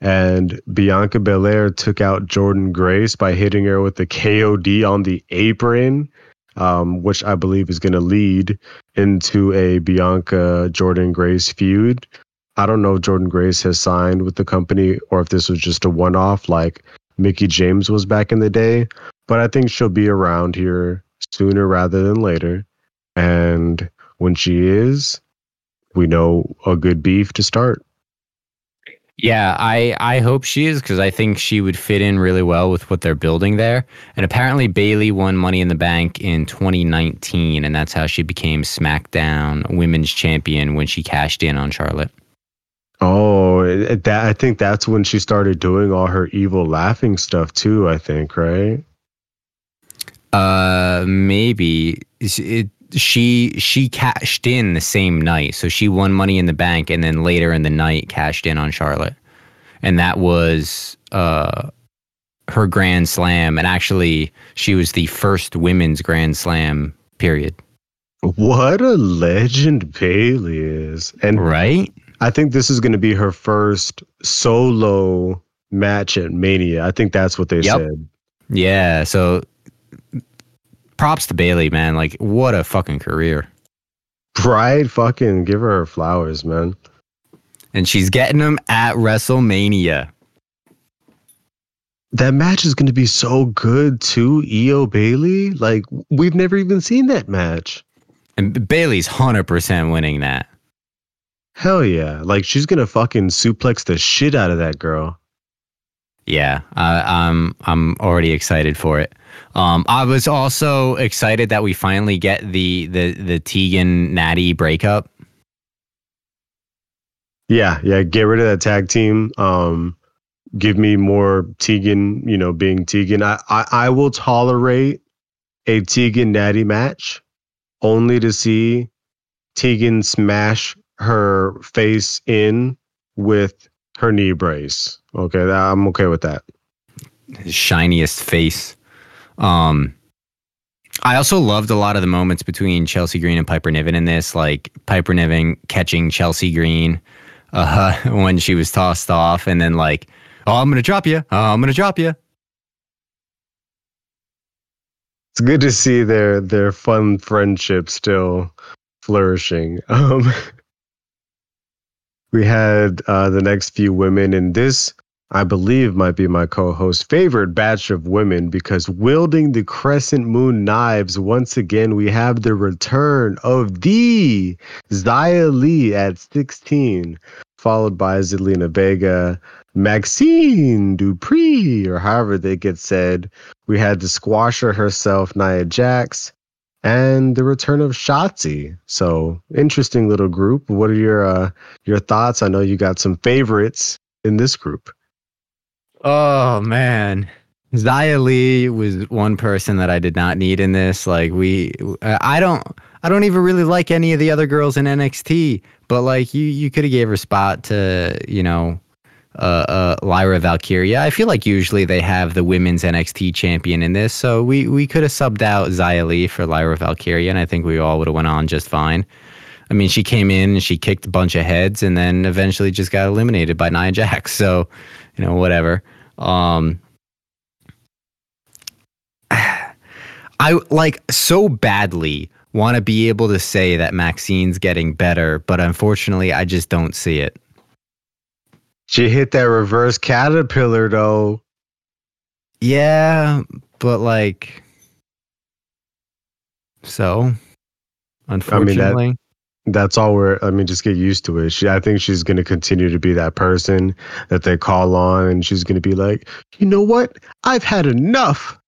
And Bianca Belair took out Jordynne Grace by hitting her with the KOD on the apron, um, which I believe is going to lead into a Bianca Jordynne Grace feud. I don't know if Jordynne Grace has signed with the company or if this was just a one off like Mickie James was back in the day, but I think she'll be around here sooner rather than later. And when she is, we know a good beef to start. Yeah, I, I hope she is because I think she would fit in really well with what they're building there. And apparently, Bayley won Money in the Bank in 2019, and that's how she became SmackDown Women's Champion when she cashed in on Charlotte. Oh, that I think that's when she started doing all her evil laughing stuff too. I think, right? Uh, maybe it, she she cashed in the same night, so she won Money in the Bank, and then later in the night cashed in on Charlotte, and that was uh her Grand Slam, and actually she was the first women's Grand Slam. Period. What a legend Bayley is, and right. I think this is going to be her first solo match at Mania. I think that's what they yep. said. Yeah. So props to Bayley, man. Like, what a fucking career. Right? Fucking give her flowers, man. And she's getting them at WrestleMania. That match is going to be so good too, Io Bayley. Like, we've never even seen that match. And Bayley's 100% winning that. Hell yeah. Like, she's going to fucking suplex the shit out of that girl. Yeah, uh, I'm I'm already excited for it. Um, I was also excited that we finally get the the the Tegan Natty breakup. Yeah, yeah. Get rid of that tag team. Um, give me more Tegan. You know, being Tegan. I I, I will tolerate a Tegan Natty match only to see Tegan smash her face in with her knee brace. Okay, I'm okay with that. shiniest face. Um, I also loved a lot of the moments between Chelsea Green and Piper Niven in this, like Piper Niven catching Chelsea Green uh, (laughs) when she was tossed off, and then like, oh, I'm gonna drop you. Oh, I'm gonna drop you. It's good to see their their fun friendship still flourishing. (laughs) Um, we had uh, the next few women in this I believe might be my co-host favorite batch of women because wielding the crescent moon knives once again we have the return of the Xia Li at 16 followed by Zelina Vega Maxxine Dupri, or however they get said we had the squasher herself Nia Jax and the return of Shotzi. So interesting little group. What are your uh, your thoughts? I know you got some favorites in this group. Oh man. Xia Li was one person that I did not need in this. Like we, I don't, I don't even really like any of the other girls in NXT. But like you, you could have gave her spot to, you know, uh, uh, Lyra Valkyria. I feel like usually they have the women's NXT champion in this, so we we could have subbed out Xia Li for Lyra Valkyria, and I think we all would have went on just fine. I mean, she came in and she kicked a bunch of heads, and then eventually just got eliminated by Nia Jax. (laughs) So, you know, whatever. Um, (sighs) I like so badly want to be able to say that Maxxine's getting better, but unfortunately, I just don't see it. She hit that reverse caterpillar though. Yeah, but like so unfortunately. I mean, that's all we're I mean, just get used to it. She I think she's gonna continue to be that person that they call on and she's gonna be like, you know what? I've had enough.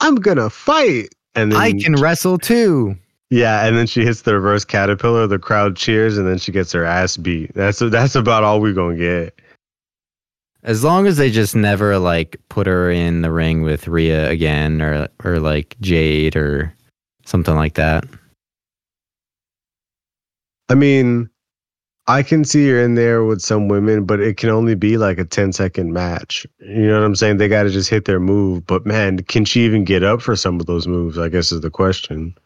I'm gonna fight. And then, I can wrestle too. Yeah, and then she hits the reverse caterpillar, the crowd cheers, and then she gets her ass beat. That's that's about all we're gonna get. As long as they just never like put her in the ring with Rhea again or or like Jade or something like that. I mean, I can see her in there with some women, but it can only be like a 10 second match. You know what I'm saying? They got to just hit their move. But man, can she even get up for some of those moves? I guess is the question.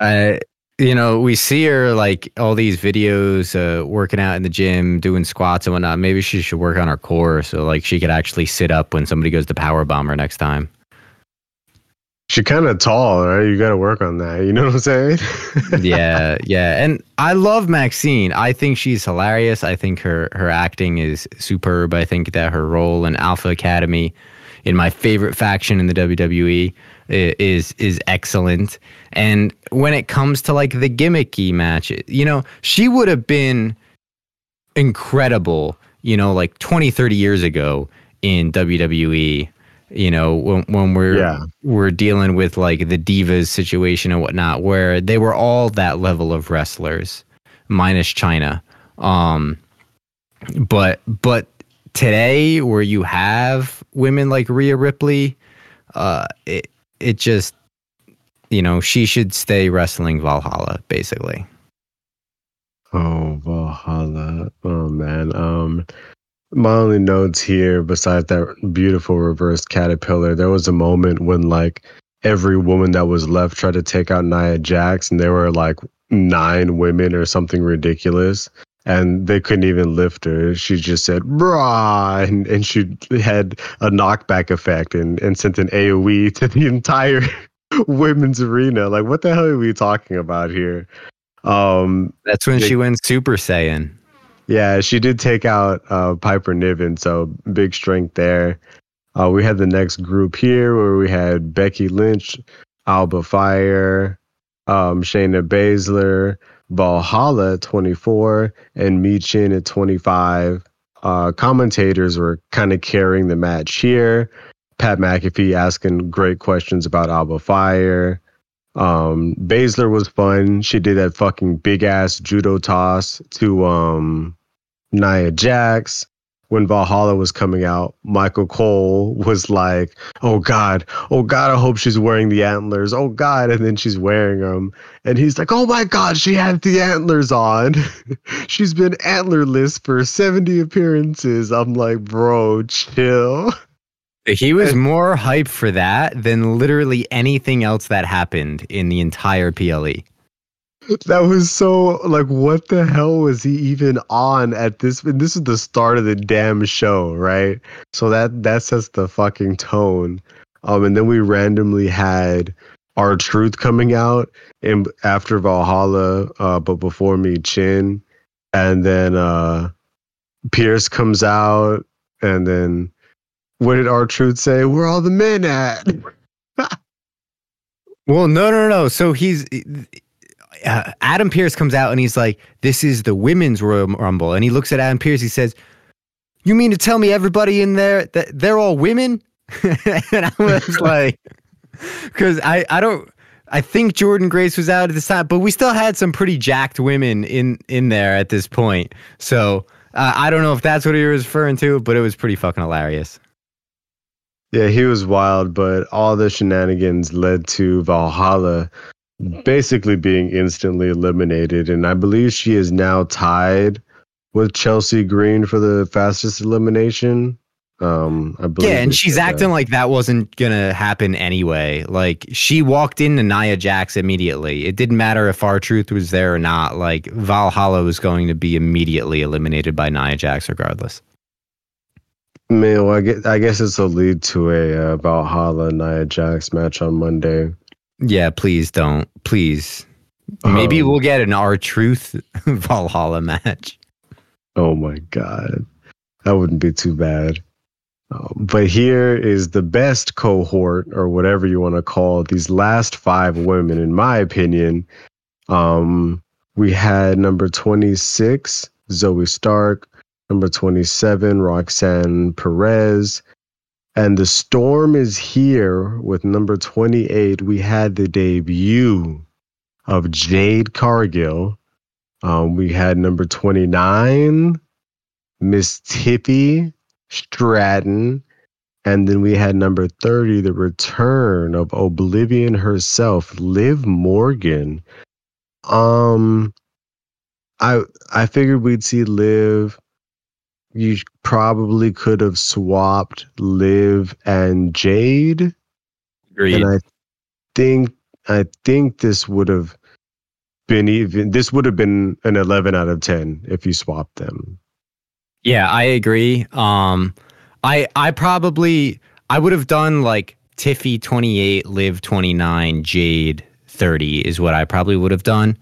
I you know, we see her like all these videos uh, working out in the gym, doing squats and whatnot. Maybe she should work on her core so like she could actually sit up when somebody goes to power bomb her next time. She's kind of tall, right? You got to work on that. You know what I'm saying? (laughs) yeah, yeah. And I love Maxxine. I think she's hilarious. I think her her acting is superb. I think that her role in Alpha Academy, in my favorite faction in the WWE, is is excellent. And when it comes to like the gimmicky matches, you know, she would have been incredible you know, like 20, 30 years ago in WWE, you know, when, when we're Yeah. we're dealing with like the divas situation and whatnot, where they were all that level of wrestlers, minus Chyna. Um, but but today, where you have women like Rhea Ripley, uh, it it just you know she should stay wrestling Valhalla basically. Oh, Valhalla. Oh man. Um my only notes here, besides that beautiful reverse caterpillar, there was a moment when like every woman that was left tried to take out Nia Jax, and there were like nine women or something ridiculous. And they couldn't even lift her. She just said, brah, and, and she had a knockback effect and, and sent an AoE (laughs) to the entire (laughs) women's arena. Like, what the hell are we talking about here? Um, That's when They- she went Super Saiyan. Yeah, she did take out uh, Piper Niven, so big strength there. Uh, we had the next group here where we had Becky Lynch, Alba Fyre, um, Shayna Baszler, Valhalla 24, and Michin at 25. Uh, commentators were kind of carrying the match here. Pat McAfee asking great questions about Alba Fyre. Um, Baszler was fun. She did that fucking big ass judo toss to um Nia Jax. When Valhalla was coming out, Michael Cole was like, "Oh God, oh God, I hope she's wearing the antlers. Oh God!" And then she's wearing them, and he's like, "Oh my God, she had the antlers on. (laughs) she's been antlerless for seventy appearances." I'm like, "Bro, chill." (laughs) He was more hype for that than literally anything else that happened in the entire. PLE. That was so like what the hell was he even on at this and this is the start of the damn show, right? So that that sets the fucking tone. Um and then we randomly had R-Truth coming out and after Valhalla, uh but before Michin. And then uh Pearce comes out and then what did R-Truth say? Where are all the men at? (laughs) Well, no, no, no. So he's uh, Adam Pearce comes out and he's like, "This is the women's Royal Rumble," and he looks at Adam Pearce. He says, "You mean to tell me everybody in there that they're all women?" (laughs) and I was (laughs) like, "Because I, I don't." I think Jordynne Grace was out at this time, but we still had some pretty jacked women in in there at this point. So uh, I don't know if that's what he was referring to, but it was pretty fucking hilarious. Yeah, he was wild, but all the shenanigans led to Valhalla basically being instantly eliminated. And I believe she is now tied with Chelsea Green for the fastest elimination. Um, I believe. Yeah, and she's said that. acting like that wasn't gonna happen anyway. Like she walked into Nia Jax immediately. It didn't matter if R-Truth was there or not. Like Valhalla was going to be immediately eliminated by Nia Jax regardless. Man, well, I guess, I guess it's a lead to a uh, Valhalla Nia Jax match on Monday. Yeah, please don't. Please. Maybe Um, we'll get an R-Truth (laughs) Valhalla match. Oh my god, that wouldn't be too bad. Um, but here is the best cohort, or whatever you want to call it, these last five women, in my opinion. Um, we had number twenty six, Zoey Stark. Number twenty seven, Roxanne Perez. And the storm is here with number 28. We had the debut of Jade Cargill. Um, we had number 29, Miss Tiffy Stratton. And then we had number 30, the return of Oblivion herself, Liv Morgan. Um I I figured we'd see Liv. You probably could have swapped Liv and Jade. Agreed. And I think I think this would have been even this would have been an 11 out of 10 if you swapped them. Yeah, I agree. Um, I I probably I would have done like Tiffy twenty eight, Liv twenty nine, Jade thirty is what I probably would have done,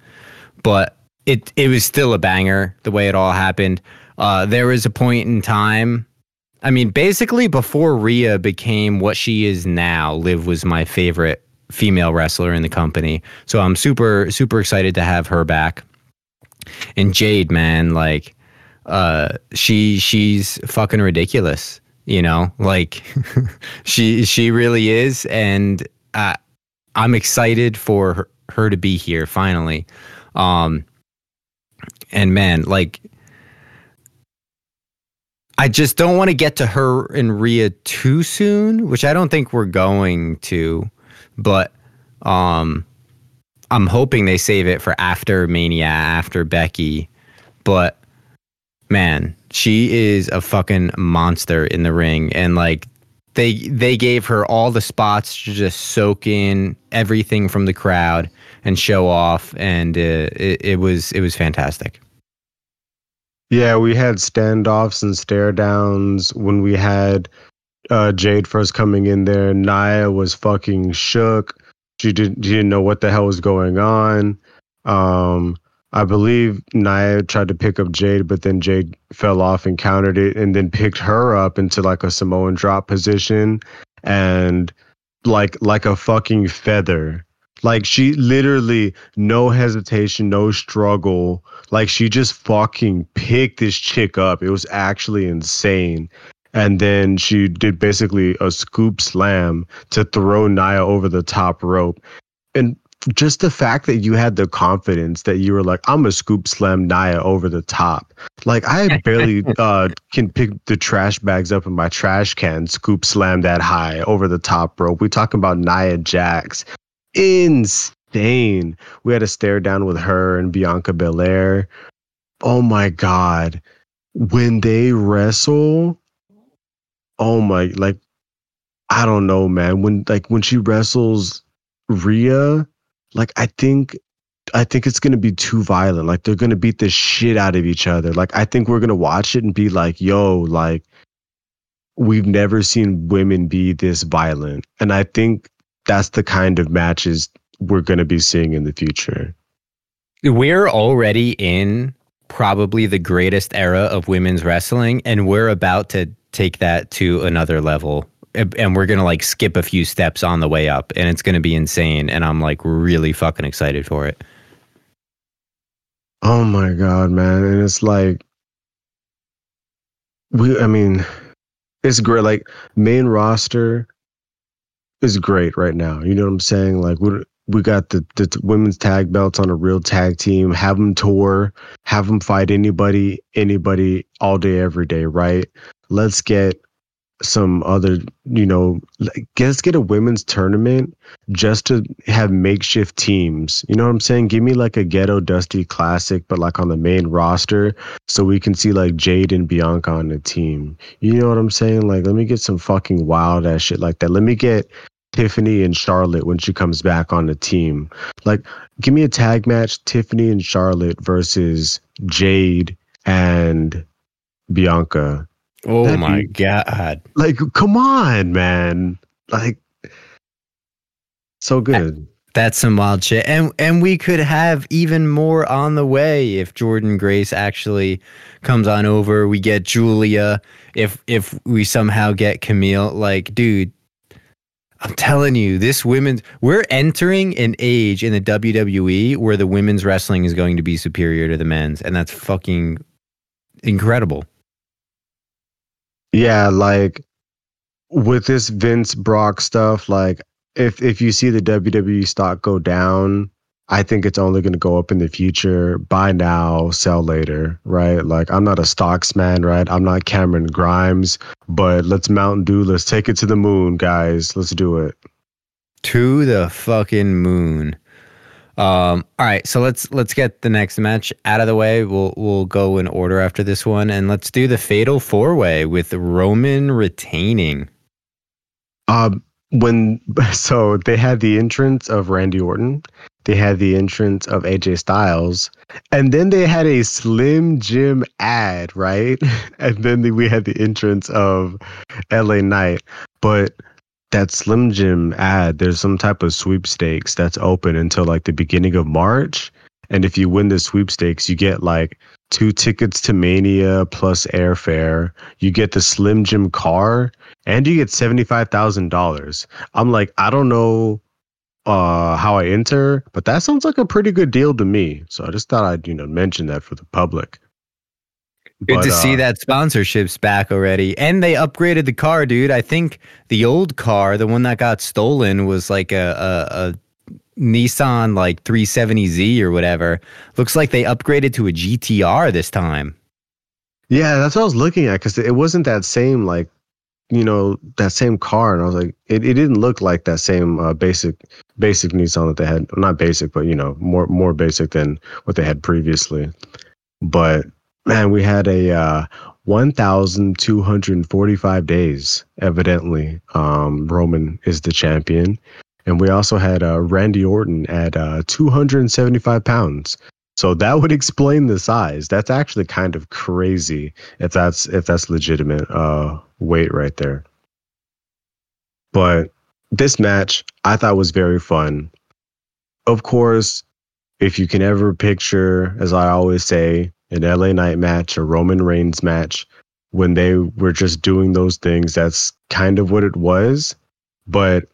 but it it was still a banger the way it all happened. Uh, there was a point in time. I mean, basically before Rhea became what she is now, Liv was my favorite female wrestler in the company. So I'm super super excited to have her back. And Jade, man, like uh, she she's fucking ridiculous. You know, like (laughs) she she really is, and uh, I'm excited for her, her to be here finally. Um, and man, like I just don't want to get to her and Rhea too soon, which I don't think we're going to, but um I'm hoping they save it for after Mania, after Becky. But man, she is a fucking monster in the ring and like they they gave her all the spots to just soak in everything from the crowd and show off and uh, it, it was it was fantastic. Yeah, we had standoffs and stare downs when we had uh, Jade first coming in there. Nia was fucking shook. She didn't, she didn't know what the hell was going on. Um, I believe Nia tried to pick up Jade, but then Jade fell off and countered it and then picked her up into like a Samoan drop position and like like a fucking feather. Like she literally no hesitation, no struggle. Like she just fucking picked this chick up. It was actually insane. And then she did basically a scoop slam to throw Nia over the top rope. And just the fact that you had the confidence that you were like, I'm a scoop slam Nia over the top. Like I barely (laughs) uh, can pick the trash bags up in my trash can, scoop slam that high over the top rope. We talking about Nia Jax, insane. We had a stare down with her and Bianca Belair. Oh my god, when they wrestle, oh my, like I don't know, man. When like when she wrestles Rhea like I think I think it's gonna be too violent. Like they're gonna beat the shit out of each other. Like I think we're gonna watch it and be like, yo, like we've never seen women be this violent. And I think that's the kind of matches we're gonna be seeing in the future. We're already in probably the greatest era of women's wrestling, and we're about to take that to another level and we're gonna like skip a few steps on the way up, and it's gonna be insane. And I'm like really fucking excited for it. Oh my god, man! And it's like we. I mean, it's great. Like main roster is great right now. You know what I'm saying? Like we we got the the women's tag belts on a real tag team. Have them tour. Have them fight anybody, anybody all day, every day. Right? Let's get some other, you know, let's get a women's tournament just to have makeshift teams. You know what I'm saying? Give me like a ghetto dusty classic, but like on the main roster, so we can see like Jade and Bianca on the team. You know what I'm saying? Like, let me get some fucking wild ass shit like that. Let me get Tiffany and Charlotte when she comes back on the team. Like, give me a tag match: Tiffany and Charlotte versus Jade and Bianca Oh That'd my be, god! Like, come on, man! Like, so good. That's some wild shit, and and we could have even more on the way if Jordynne Grace actually comes on over. We get Julia. If if we somehow get Kamille. like, dude, I'm telling you, this women's we're entering an age in the WWE where the women's wrestling is going to be superior to the men's, and that's fucking incredible. Yeah, like with this Vince Brock stuff, like if if you see the WWE stock go down, I think it's only going to go up in the future. Buy now, sell later, right? Like I'm not a stocks man, right? I'm not Cameron Grimes, but let's Mountain Dew. Let's take it to the moon, guys. Let's do it. To the fucking moon. Um, all right, so let's let's get the next match out of the way. We'll we'll go in order after this one, and let's do the fatal four way with Roman retaining. Um, when (laughs) so they had the entrance of Randy Orton, they had the entrance of AJ Styles, and then they had a Slim Jim ad, right? (laughs) And then we had the entrance of LA Knight, but that Slim Jim ad, there's some type of sweepstakes that's open until like the beginning of March. And if you win the sweepstakes, you get like two tickets to Mania plus airfare. You get the Slim Jim car and you get $75,000. I'm like, I don't know uh how I enter, but that sounds like a pretty good deal to me. So I just thought I'd, you know, mention that for the public. Good But, to see uh, that sponsorship's back already. And they upgraded the car, dude. I think the old car, the one that got stolen, was like a, a, a Nissan like 370Z or whatever. Looks like they upgraded to a GTR this time. Yeah, that's what I was looking at because it wasn't that same like, you know, that same car, and I was like, it, it didn't look like that same uh, basic basic Nissan that they had. Not basic, but you know, more more basic than what they had previously. But man, we had a uh, 1,245 days. Evidently, um, Roman is the champion, and we also had uh, Randy Orton at uh, 275 pounds. So that would explain the size. That's actually kind of crazy if that's if that's legitimate uh weight right there. But this match I thought was very fun. Of course, if you can ever picture, as I always say, an LA Knight match, a Roman Reigns match, when they were just doing those things, that's kind of what it was. But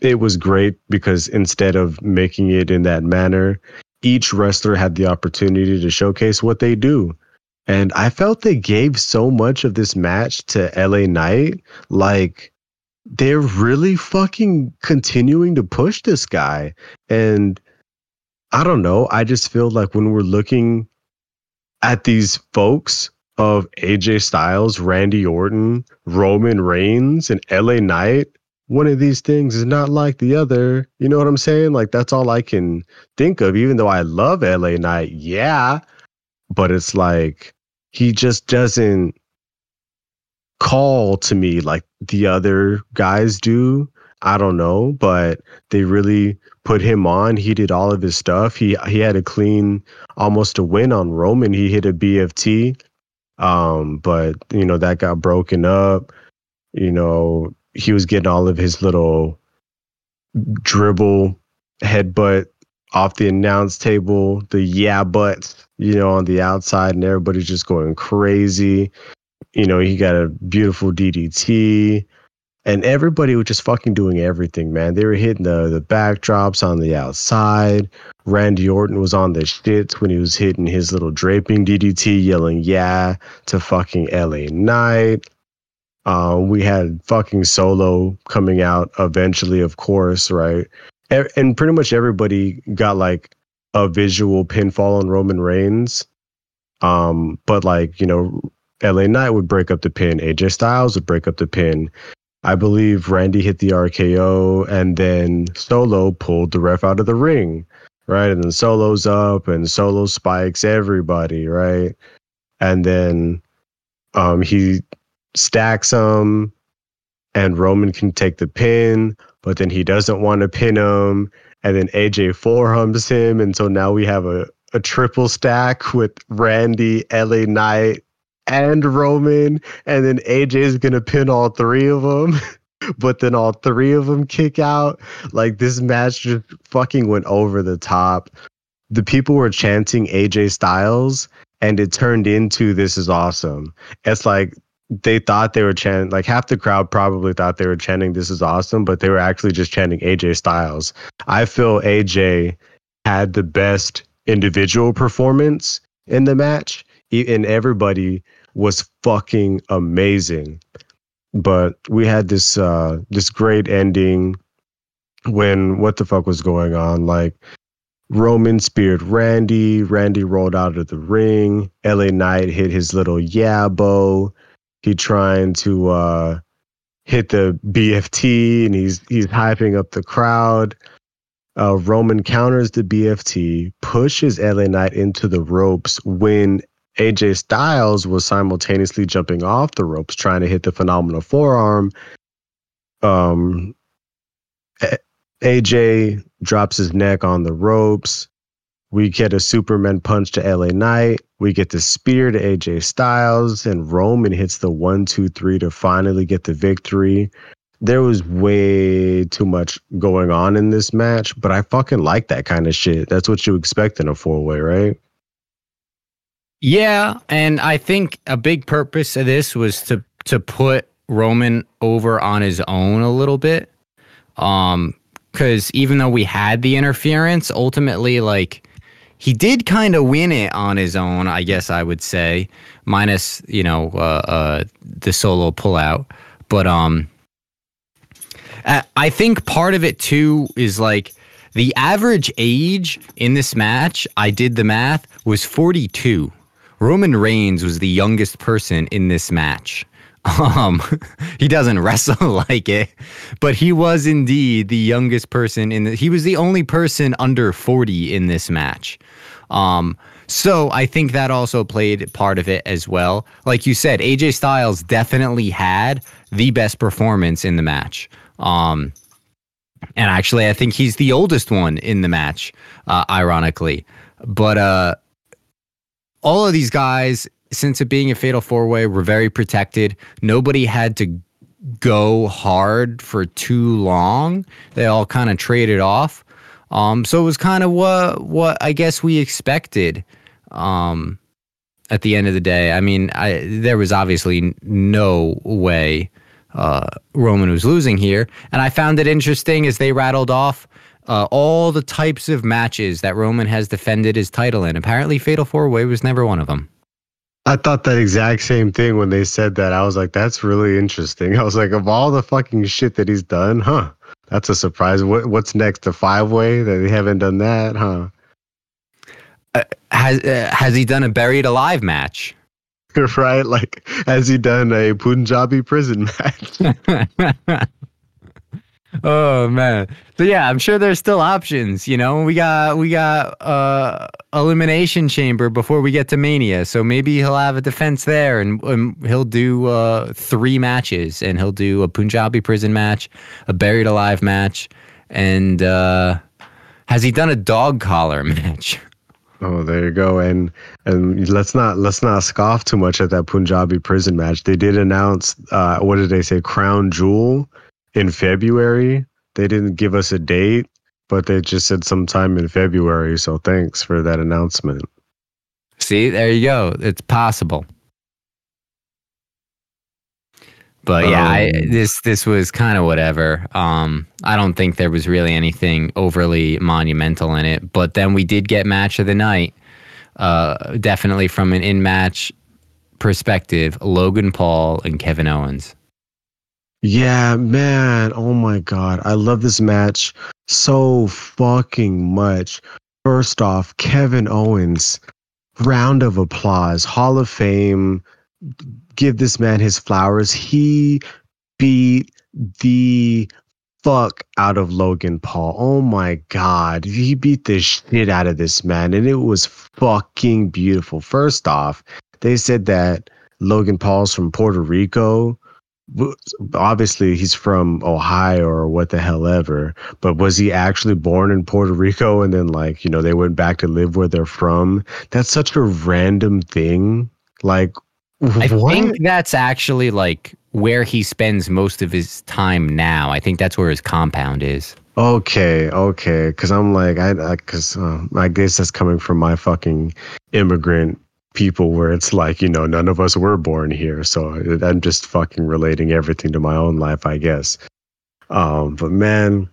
it was great because instead of making it in that manner, each wrestler had the opportunity to showcase what they do. And I felt they gave so much of this match to LA Knight. Like, they're really fucking continuing to push this guy. And I don't know. I just feel like when we're looking at these folks of AJ Styles, Randy Orton, Roman Reigns, and LA Knight, one of these things is not like the other. You know what I'm saying? Like that's all I can think of, even though I love LA Knight, yeah. But it's like he just doesn't call to me like the other guys do. I don't know, but they really put him on. He did all of his stuff. He he had a clean almost a win on Roman. He hit a BFT. Um, but you know, that got broken up. You know, he was getting all of his little dribble headbutt off the announce table, the yeah butts, you know, on the outside, and everybody's just going crazy. You know, he got a beautiful DDT, and everybody was just fucking doing everything, man. They were hitting the the backdrops on the outside. Randy Orton was on the shits when he was hitting his little draping DDT, yelling yeah to fucking LA Knight. Uh, we had fucking Solo coming out eventually, of course, right? E- And pretty much everybody got like a visual pinfall on Roman Reigns. Um, but like, you know, LA Knight would break up the pin, AJ Styles would break up the pin. I believe Randy hit the RKO and then Solo pulled the ref out of the ring, right? And then Solo's up and Solo spikes everybody, right? And then um, he stacks him and Roman can take the pin, but then he doesn't want to pin him. And then AJ forehumps him. And so now we have a, a triple stack with Randy, LA Knight, and Roman. And then AJ is to pin all three of them. (laughs) but then all three of them kick out. Like this match just fucking went over the top. The people were chanting AJ Styles and it turned into this is awesome. It's like they thought they were chanting like half the crowd probably thought they were chanting this is awesome but they were actually just chanting AJ Styles. I feel AJ had the best individual performance in the match and everybody was fucking amazing. But we had this uh this great ending when what the fuck was going on like Roman speared Randy. Randy rolled out of the ring. LA Knight hit his little yabo. He trying to uh, hit the BFT and he's he's hyping up the crowd. Uh, Roman counters the BFT, pushes LA Knight into the ropes when AJ Styles was simultaneously jumping off the ropes, trying to hit the phenomenal forearm. Um, AJ drops his neck on the ropes. We get a Superman punch to LA Knight. We get the spear to AJ Styles, and Roman hits the one, two, three to finally get the victory. There was way too much going on in this match, but I fucking like that kind of shit. That's what you expect in a four way, right? Yeah, and I think a big purpose of this was to to put Roman over on his own a little bit. Um cuz even though we had the interference, ultimately like he did kind of win it on his own, I guess I would say, minus you know uh, uh, the solo pullout. But um, I think part of it too is like the average age in this match. I did the math was forty two. Roman Reigns was the youngest person in this match. Um, (laughs) he doesn't wrestle (laughs) like it, but he was indeed the youngest person in the. He was the only person under forty in this match. Um, so I think that also played part of it as well. Like you said, AJ Styles definitely had the best performance in the match. Um, and actually, I think he's the oldest one in the match, uh, ironically. But uh, all of these guys, since it being a fatal four way, we're very protected. Nobody had to go hard for too long. They all kind of traded off. Um, so it was kind of what what I guess we expected. Um, at the end of the day, I mean, I, there was obviously no way uh, Roman was losing here, and I found it interesting as they rattled off uh, all the types of matches that Roman has defended his title in. Apparently, Fatal Four Way was never one of them. I thought that exact same thing when they said that. I was like, that's really interesting. (laughs) I was like, of all the fucking shit that he's done, huh? That's a surprise. What, what's next? The five way that they haven't done that, huh? Uh, has uh, has he done a buried alive match? (laughs) right? Like, has he done a Punjabi prison (laughs) match? Oh man so yeah i'm sure there's still options you know we got we got uh elimination chamber before we get to mania so maybe he'll have a defense there and, and he'll do uh three matches and he'll do a punjabi prison match a buried alive match and uh has he done a dog collar (laughs) match Oh, there you go. And and let's not let's not scoff too much at that Punjabi prison match. They did announce uh, what did they say? Crown Jewel in February. They didn't give us a date, but they just said sometime in February. So thanks for that announcement. See, there you go. It's possible. But yeah, um, I, this this was kind of whatever. Um, I don't think there was really anything overly monumental in it. But then we did get match of the night. Uh, definitely from an in match perspective, Logan Paul and Kevin Owens. Yeah, man. Oh my god, I love this match so fucking much. First off, Kevin Owens, round of applause, Hall of Fame give this man his flowers. He beat the fuck out of Logan Paul. Oh my god. He beat the shit out of this man and it was fucking beautiful. First off, they said that Logan Paul's from Puerto Rico. Obviously, he's from Ohio or what the hell ever. But was he actually born in Puerto Rico and then, like, you know, they went back to live where they're from? That's such a random thing. Like, I what? think that's actually like where he spends most of his time now. I think that's where his compound is. Okay, okay, because I'm like, I, because uh, I guess that's coming from my fucking immigrant people, where it's like, you know, none of us were born here, so I'm just fucking relating everything to my own life, I guess. Um, but man,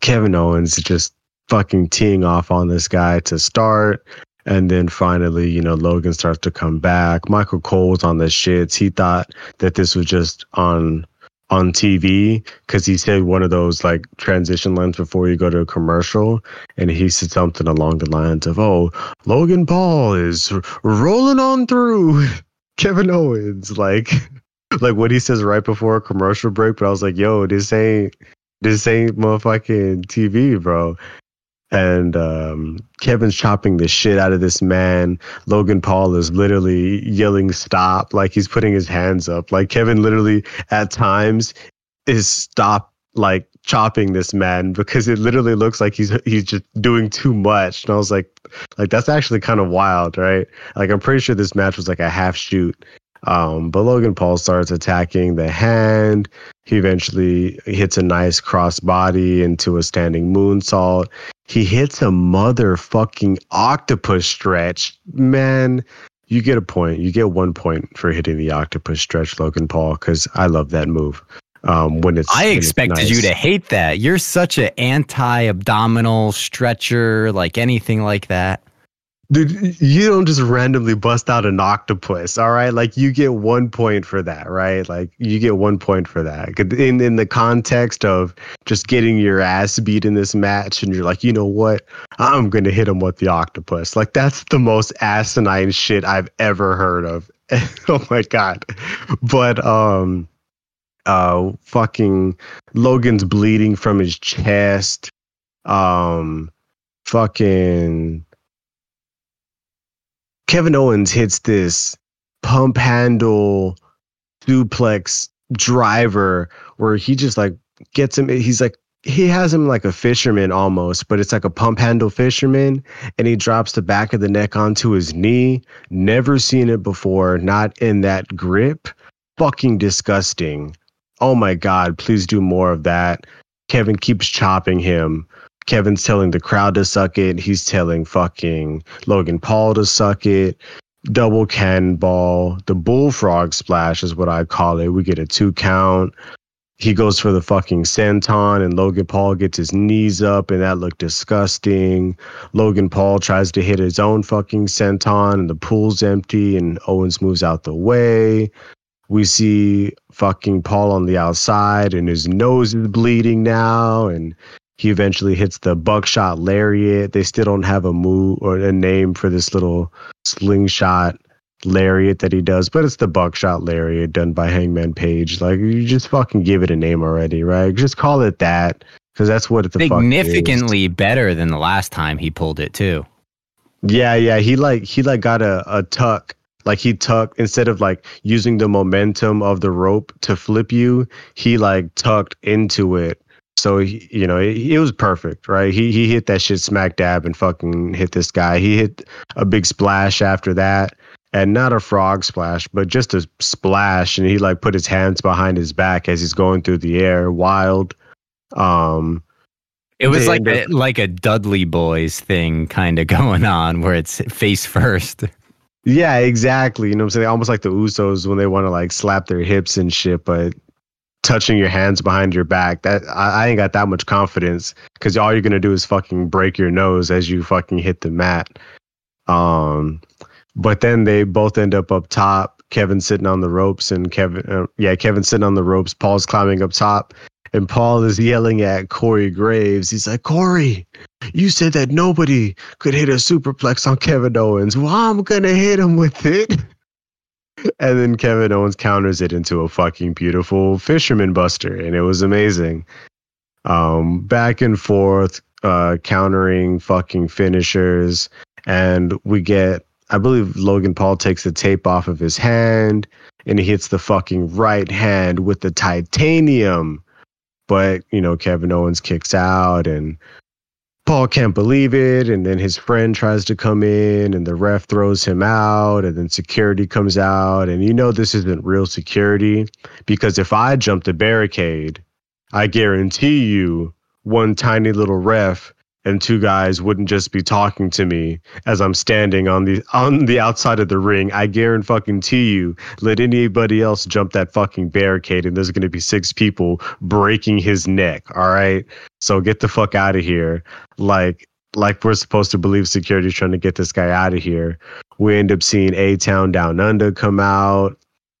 Kevin Owens just fucking teeing off on this guy to start. And then finally, you know, Logan starts to come back. Michael Cole's on the shits. He thought that this was just on on TV because he said one of those like transition lines before you go to a commercial, and he said something along the lines of, "Oh, Logan Paul is rolling on through (laughs) Kevin Owens," like (laughs) like what he says right before a commercial break. But I was like, "Yo, this ain't." This ain't motherfucking TV, bro and um, Kevin's chopping the shit out of this man. Logan Paul is literally yelling "stop!" like he's putting his hands up. Like Kevin literally at times is stop like chopping this man because it literally looks like he's he's just doing too much. And I was like, like that's actually kind of wild, right? Like I'm pretty sure this match was like a half shoot. Um, but Logan Paul starts attacking the hand. He eventually hits a nice cross body into a standing moonsault. He hits a motherfucking octopus stretch. Man, you get a point. You get one point for hitting the octopus stretch, Logan Paul, because I love that move. Um, when it's I when it's expected nice. you to hate that. You're such an anti-abdominal stretcher, like anything like that. Dude, you don't just randomly bust out an octopus, all right? Like you get one point for that, right? Like you get one point for that. In in the context of just getting your ass beat in this match, and you're like, you know what? I'm gonna hit him with the octopus. Like that's the most asinine shit I've ever heard of. (laughs) oh my god. But um uh fucking Logan's bleeding from his chest. Um fucking Kevin Owens hits this pump handle duplex driver where he just like gets him. He's like, he has him like a fisherman almost, but it's like a pump handle fisherman. And he drops the back of the neck onto his knee. Never seen it before, not in that grip. Fucking disgusting. Oh my God, please do more of that. Kevin keeps chopping him. Kevin's telling the crowd to suck it. He's telling fucking Logan Paul to suck it. Double cannonball. The bullfrog splash is what I call it. We get a two count. He goes for the fucking senton, and Logan Paul gets his knees up, and that looked disgusting. Logan Paul tries to hit his own fucking senton, and the pool's empty, and Owens moves out the way. We see fucking Paul on the outside, and his nose is bleeding now, and he eventually hits the buckshot lariat. They still don't have a move or a name for this little slingshot lariat that he does, but it's the buckshot lariat done by Hangman Page. Like you just fucking give it a name already, right? Just call it that because that's what the fuck it is. Significantly better than the last time he pulled it too. Yeah, yeah. He like he like got a, a tuck. Like he tucked instead of like using the momentum of the rope to flip you, he like tucked into it. So he, you know, it, it was perfect, right? He he hit that shit smack dab and fucking hit this guy. He hit a big splash after that. And not a frog splash, but just a splash. And he like put his hands behind his back as he's going through the air, wild. Um, It was like a, like a Dudley Boys thing kind of (laughs) going on where it's face first. Yeah, exactly. You know what I'm saying? Almost like the Usos when they want to like slap their hips and shit, but touching your hands behind your back. That I, I ain't got that much confidence because all you're gonna do is fucking break your nose as you fucking hit the mat. Um, but then they both end up up top. Kevin sitting on the ropes and Kevin, uh, yeah, Kevin sitting on the ropes. Paul's climbing up top, and Paul is yelling at Corey Graves. He's like, Corey, you said that nobody could hit a superplex on Kevin Owens. Well, I'm gonna hit him with it. And then Kevin Owens counters it into a fucking beautiful fisherman buster, and it was amazing. Um, back and forth, uh, countering fucking finishers, and we get, I believe Logan Paul takes the tape off of his hand, and he hits the fucking right hand with the titanium. But you know, Kevin Owens kicks out, and Paul can't believe it, and then his friend tries to come in, and the ref throws him out, and then security comes out, and you know this isn't real security because if I jump the barricade, I guarantee you one tiny little ref and two guys wouldn't just be talking to me as I'm standing on the on the outside of the ring. I guarantee fucking to you, let anybody else jump that fucking barricade, and there's gonna be six people breaking his neck. All right, so get the fuck out of here. Like like we're supposed to believe security's trying to get this guy out of here. We end up seeing A Town Down Under come out,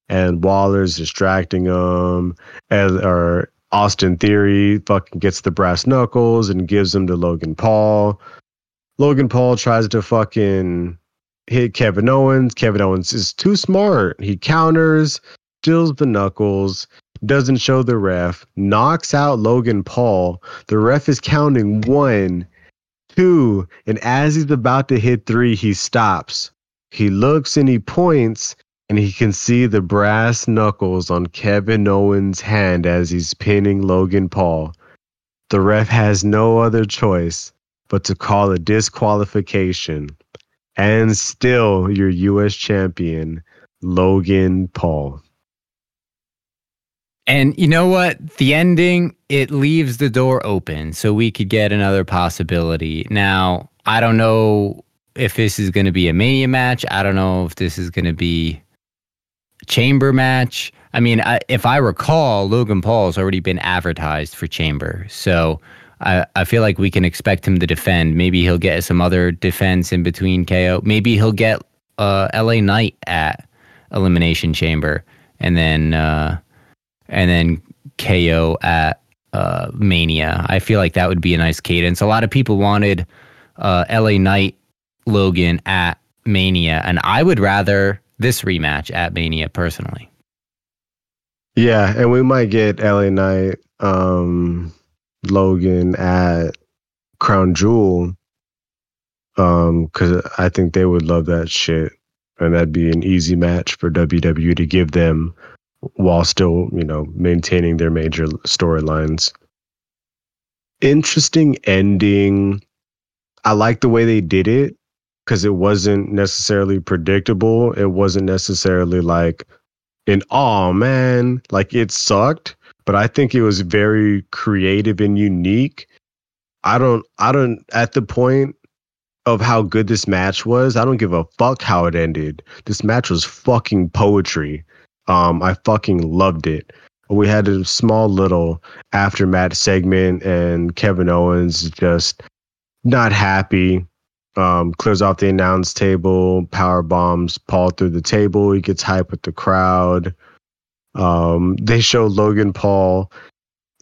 and Waller's distracting him, and or Austin Theory fucking gets the brass knuckles and gives them to Logan Paul. Logan Paul tries to fucking hit Kevin Owens. Kevin Owens is too smart. He counters, steals the knuckles, doesn't show the ref, knocks out Logan Paul. The ref is counting one, two, and as he's about to hit three, he stops. He looks and he points, and he can see the brass knuckles on Kevin Owens' hand as he's pinning Logan Paul. The ref has no other choice but to call a disqualification. And still, your U.S. champion, Logan Paul. And you know what? The ending, it leaves the door open so we could get another possibility. Now, I don't know if this is going to be a Mania match. I don't know if this is going to be chamber match. I mean, I, if I recall, Logan Paul's already been advertised for Chamber, so I, I feel like we can expect him to defend. Maybe he'll get some other defense in between KO. Maybe he'll get uh, LA Knight at Elimination Chamber, and then uh, and then KO at uh, Mania. I feel like that would be a nice cadence. A lot of people wanted uh, LA Knight Logan at Mania, and I would rather this rematch at Mania personally. Yeah, and we might get LA Knight, um, Logan at Crown Jewel, um, because I think they would love that shit, and that'd be an easy match for WWE to give them while still, you know, maintaining their major storylines. Interesting ending. I like the way they did it because it wasn't necessarily predictable. It wasn't necessarily like an oh man, like it sucked, but I think it was very creative and unique. I don't I don't at the point of how good this match was, I don't give a fuck how it ended. This match was fucking poetry. Um, I fucking loved it. We had a small little aftermath segment, and Kevin Owens just not happy. Um, clears off the announce table, power bombs Paul through the table. He gets hype with the crowd. Um, they show Logan Paul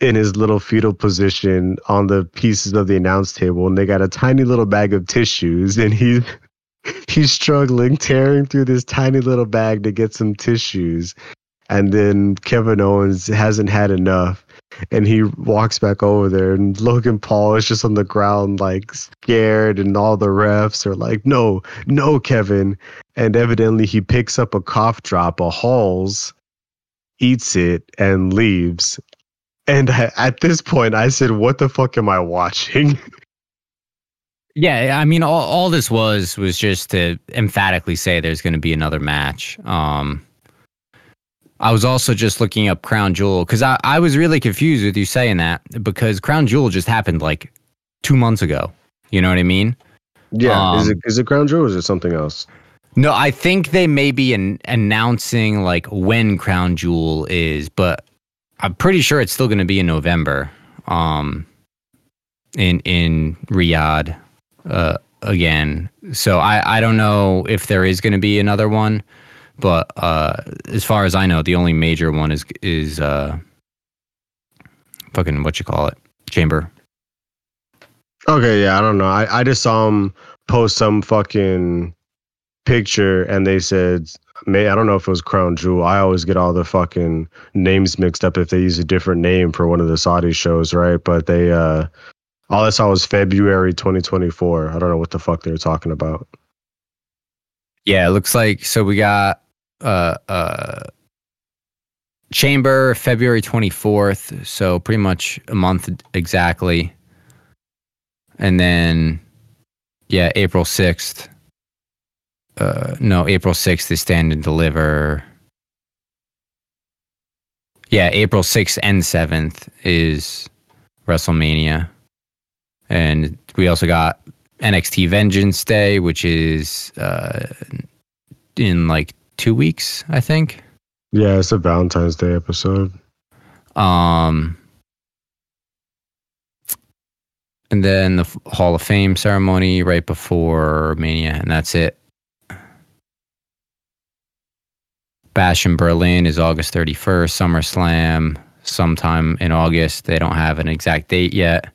in his little fetal position on the pieces of the announce table, and they got a tiny little bag of tissues, (laughs) and he's he's struggling, tearing through this tiny little bag to get some tissues. And then Kevin Owens hasn't had enough. And he walks back over there, and Logan Paul is just on the ground, like scared. And all the refs are like, No, no, Kevin. And evidently, he picks up a cough drop, a Halls, eats it, and leaves. And at this point, I said, What the fuck am I watching? (laughs) Yeah, I mean, all, all this was was just to emphatically say there's going to be another match. Um, I was also just looking up Crown Jewel because I, I was really confused with you saying that because Crown Jewel just happened like two months ago. You know what I mean? Yeah. Um, is it is it Crown Jewel or is it something else? No, I think they may be an, announcing like when Crown Jewel is, but I'm pretty sure it's still going to be in November. Um, in in Riyadh uh, again. So I, I don't know if there is going to be another one, but uh, as far as I know, the only major one is is uh, fucking what you call it, chamber. Okay, yeah, I don't know. I, I just saw him post some fucking picture and they said may I don't know if it was Crown Jewel. I always get all the fucking names mixed up if they use a different name for one of the Saudi shows, right? But they uh all I saw was February 2024. I don't know what the fuck they were talking about. Yeah, it looks like so we got uh uh Chamber February 24th, so pretty much a month exactly. And then yeah, April 6th. Uh no, April 6th is stand and deliver. Yeah, April 6th and 7th is WrestleMania. And we also got NXT Vengeance Day, which is uh, in like two weeks, I think. Yeah, it's a Valentine's Day episode. Um, and then the Hall of Fame ceremony right before Mania, and that's it. Bash in Berlin is August 31st. SummerSlam sometime in August. They don't have an exact date yet.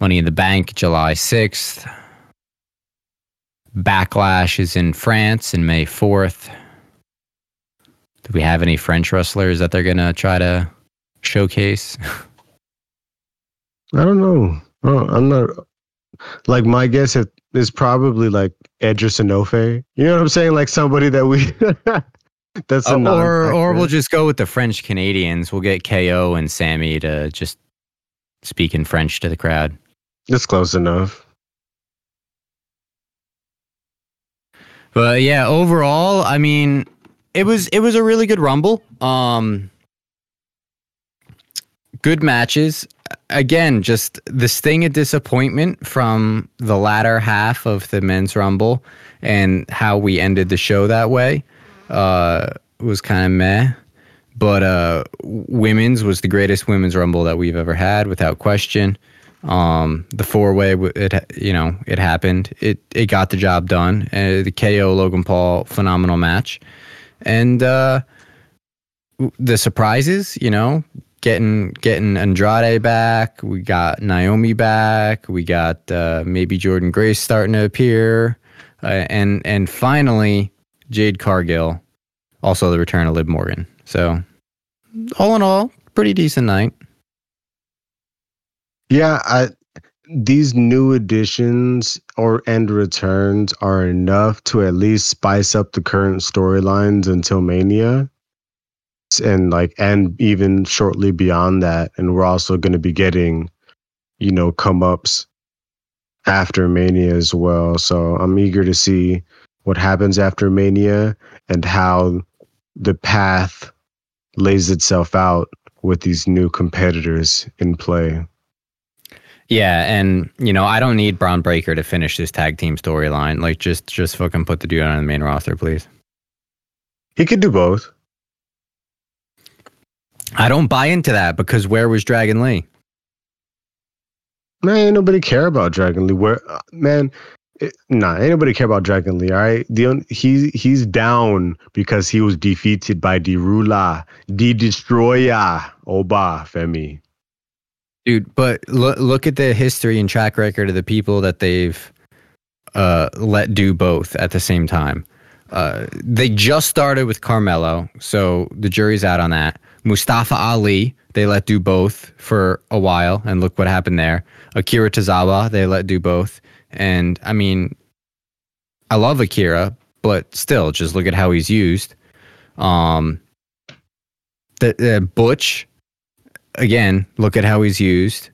Money in the Bank, July 6th. Backlash is in France in May 4th. Do we have any French wrestlers that they're going to try to showcase? I don't know. Oh, I'm not. Like, my guess is probably like Edge or Sanofe. You know what I'm saying? Like somebody that we. (laughs) That's uh, or or we'll just go with the French Canadians. We'll get KO and Sammy to just speak in French to the crowd. That's close enough. But yeah, overall, I mean, it was it was a really good rumble. Um good matches. Again, just the sting of disappointment from the latter half of the men's rumble and how we ended the show that way uh was kind of meh. but uh, women's was the greatest women's rumble that we've ever had, without question. Um, the four way, it you know, it happened. It it got the job done. Uh, the KO Logan Paul phenomenal match, and uh, the surprises, you know, getting getting Andrade back. We got Naomi back. We got uh, maybe Jordynne Grace starting to appear, uh, and and finally Jade Cargill, also the return of Liv Morgan. So all in all, pretty decent night. Yeah, I, these new additions or end returns are enough to at least spice up the current storylines until Mania. And like, and even shortly beyond that. And we're also going to be getting, you know, come ups after Mania as well. So I'm eager to see what happens after Mania and how the path lays itself out with these new competitors in play. Yeah, and you know, I don't need Bron Breakker to finish this tag team storyline. Like just just fucking put the dude on the main roster, please. He could do both. I don't buy into that because where was Dragon Lee? Man, ain't nobody care about Dragon Lee. Where uh, man, it, nah, ain't nobody care about Dragon Lee. All right, the he he's down because he was defeated by the Ruler, the Destroyer, Oba Femi. Dude, but look look at the history and track record of the people that they've uh, let do both at the same time. Uh, they just started with Carmelo, so the jury's out on that. Mustafa Ali, they let do both for a while, and look what happened there. Akira Tozawa, they let do both. And I mean, I love Akira, but still, just look at how he's used. Um, the, the Butch, again, look at how he's used.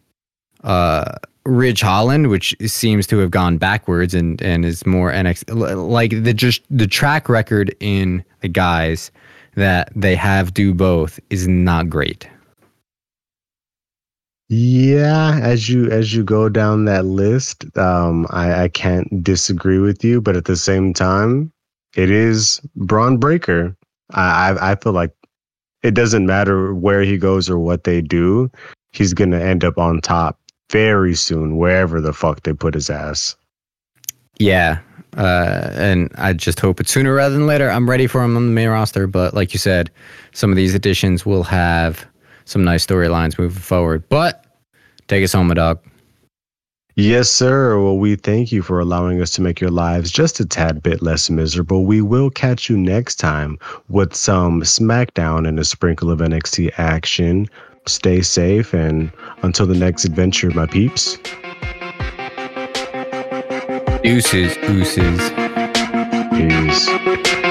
Uh, Ridge Holland, which seems to have gone backwards and, and is more NX like the just the track record in the guys that they have do both is not great. Yeah, as you as you go down that list, um, I, I can't disagree with you, but at the same time, it is Bron Breakker. I I feel like it doesn't matter where he goes or what they do, he's gonna end up on top very soon, wherever the fuck they put his ass. Yeah, uh, and I just hope it's sooner rather than later. I'm ready for him on the main roster, but like you said, some of these additions will have some nice storylines moving forward. But take us home, my dog. Yes, sir. Well, we thank you for allowing us to make your lives just a tad bit less miserable. We will catch you next time with some SmackDown and a sprinkle of NXT action. Stay safe, and until the next adventure, my peeps. Deuces, deuces. Peace.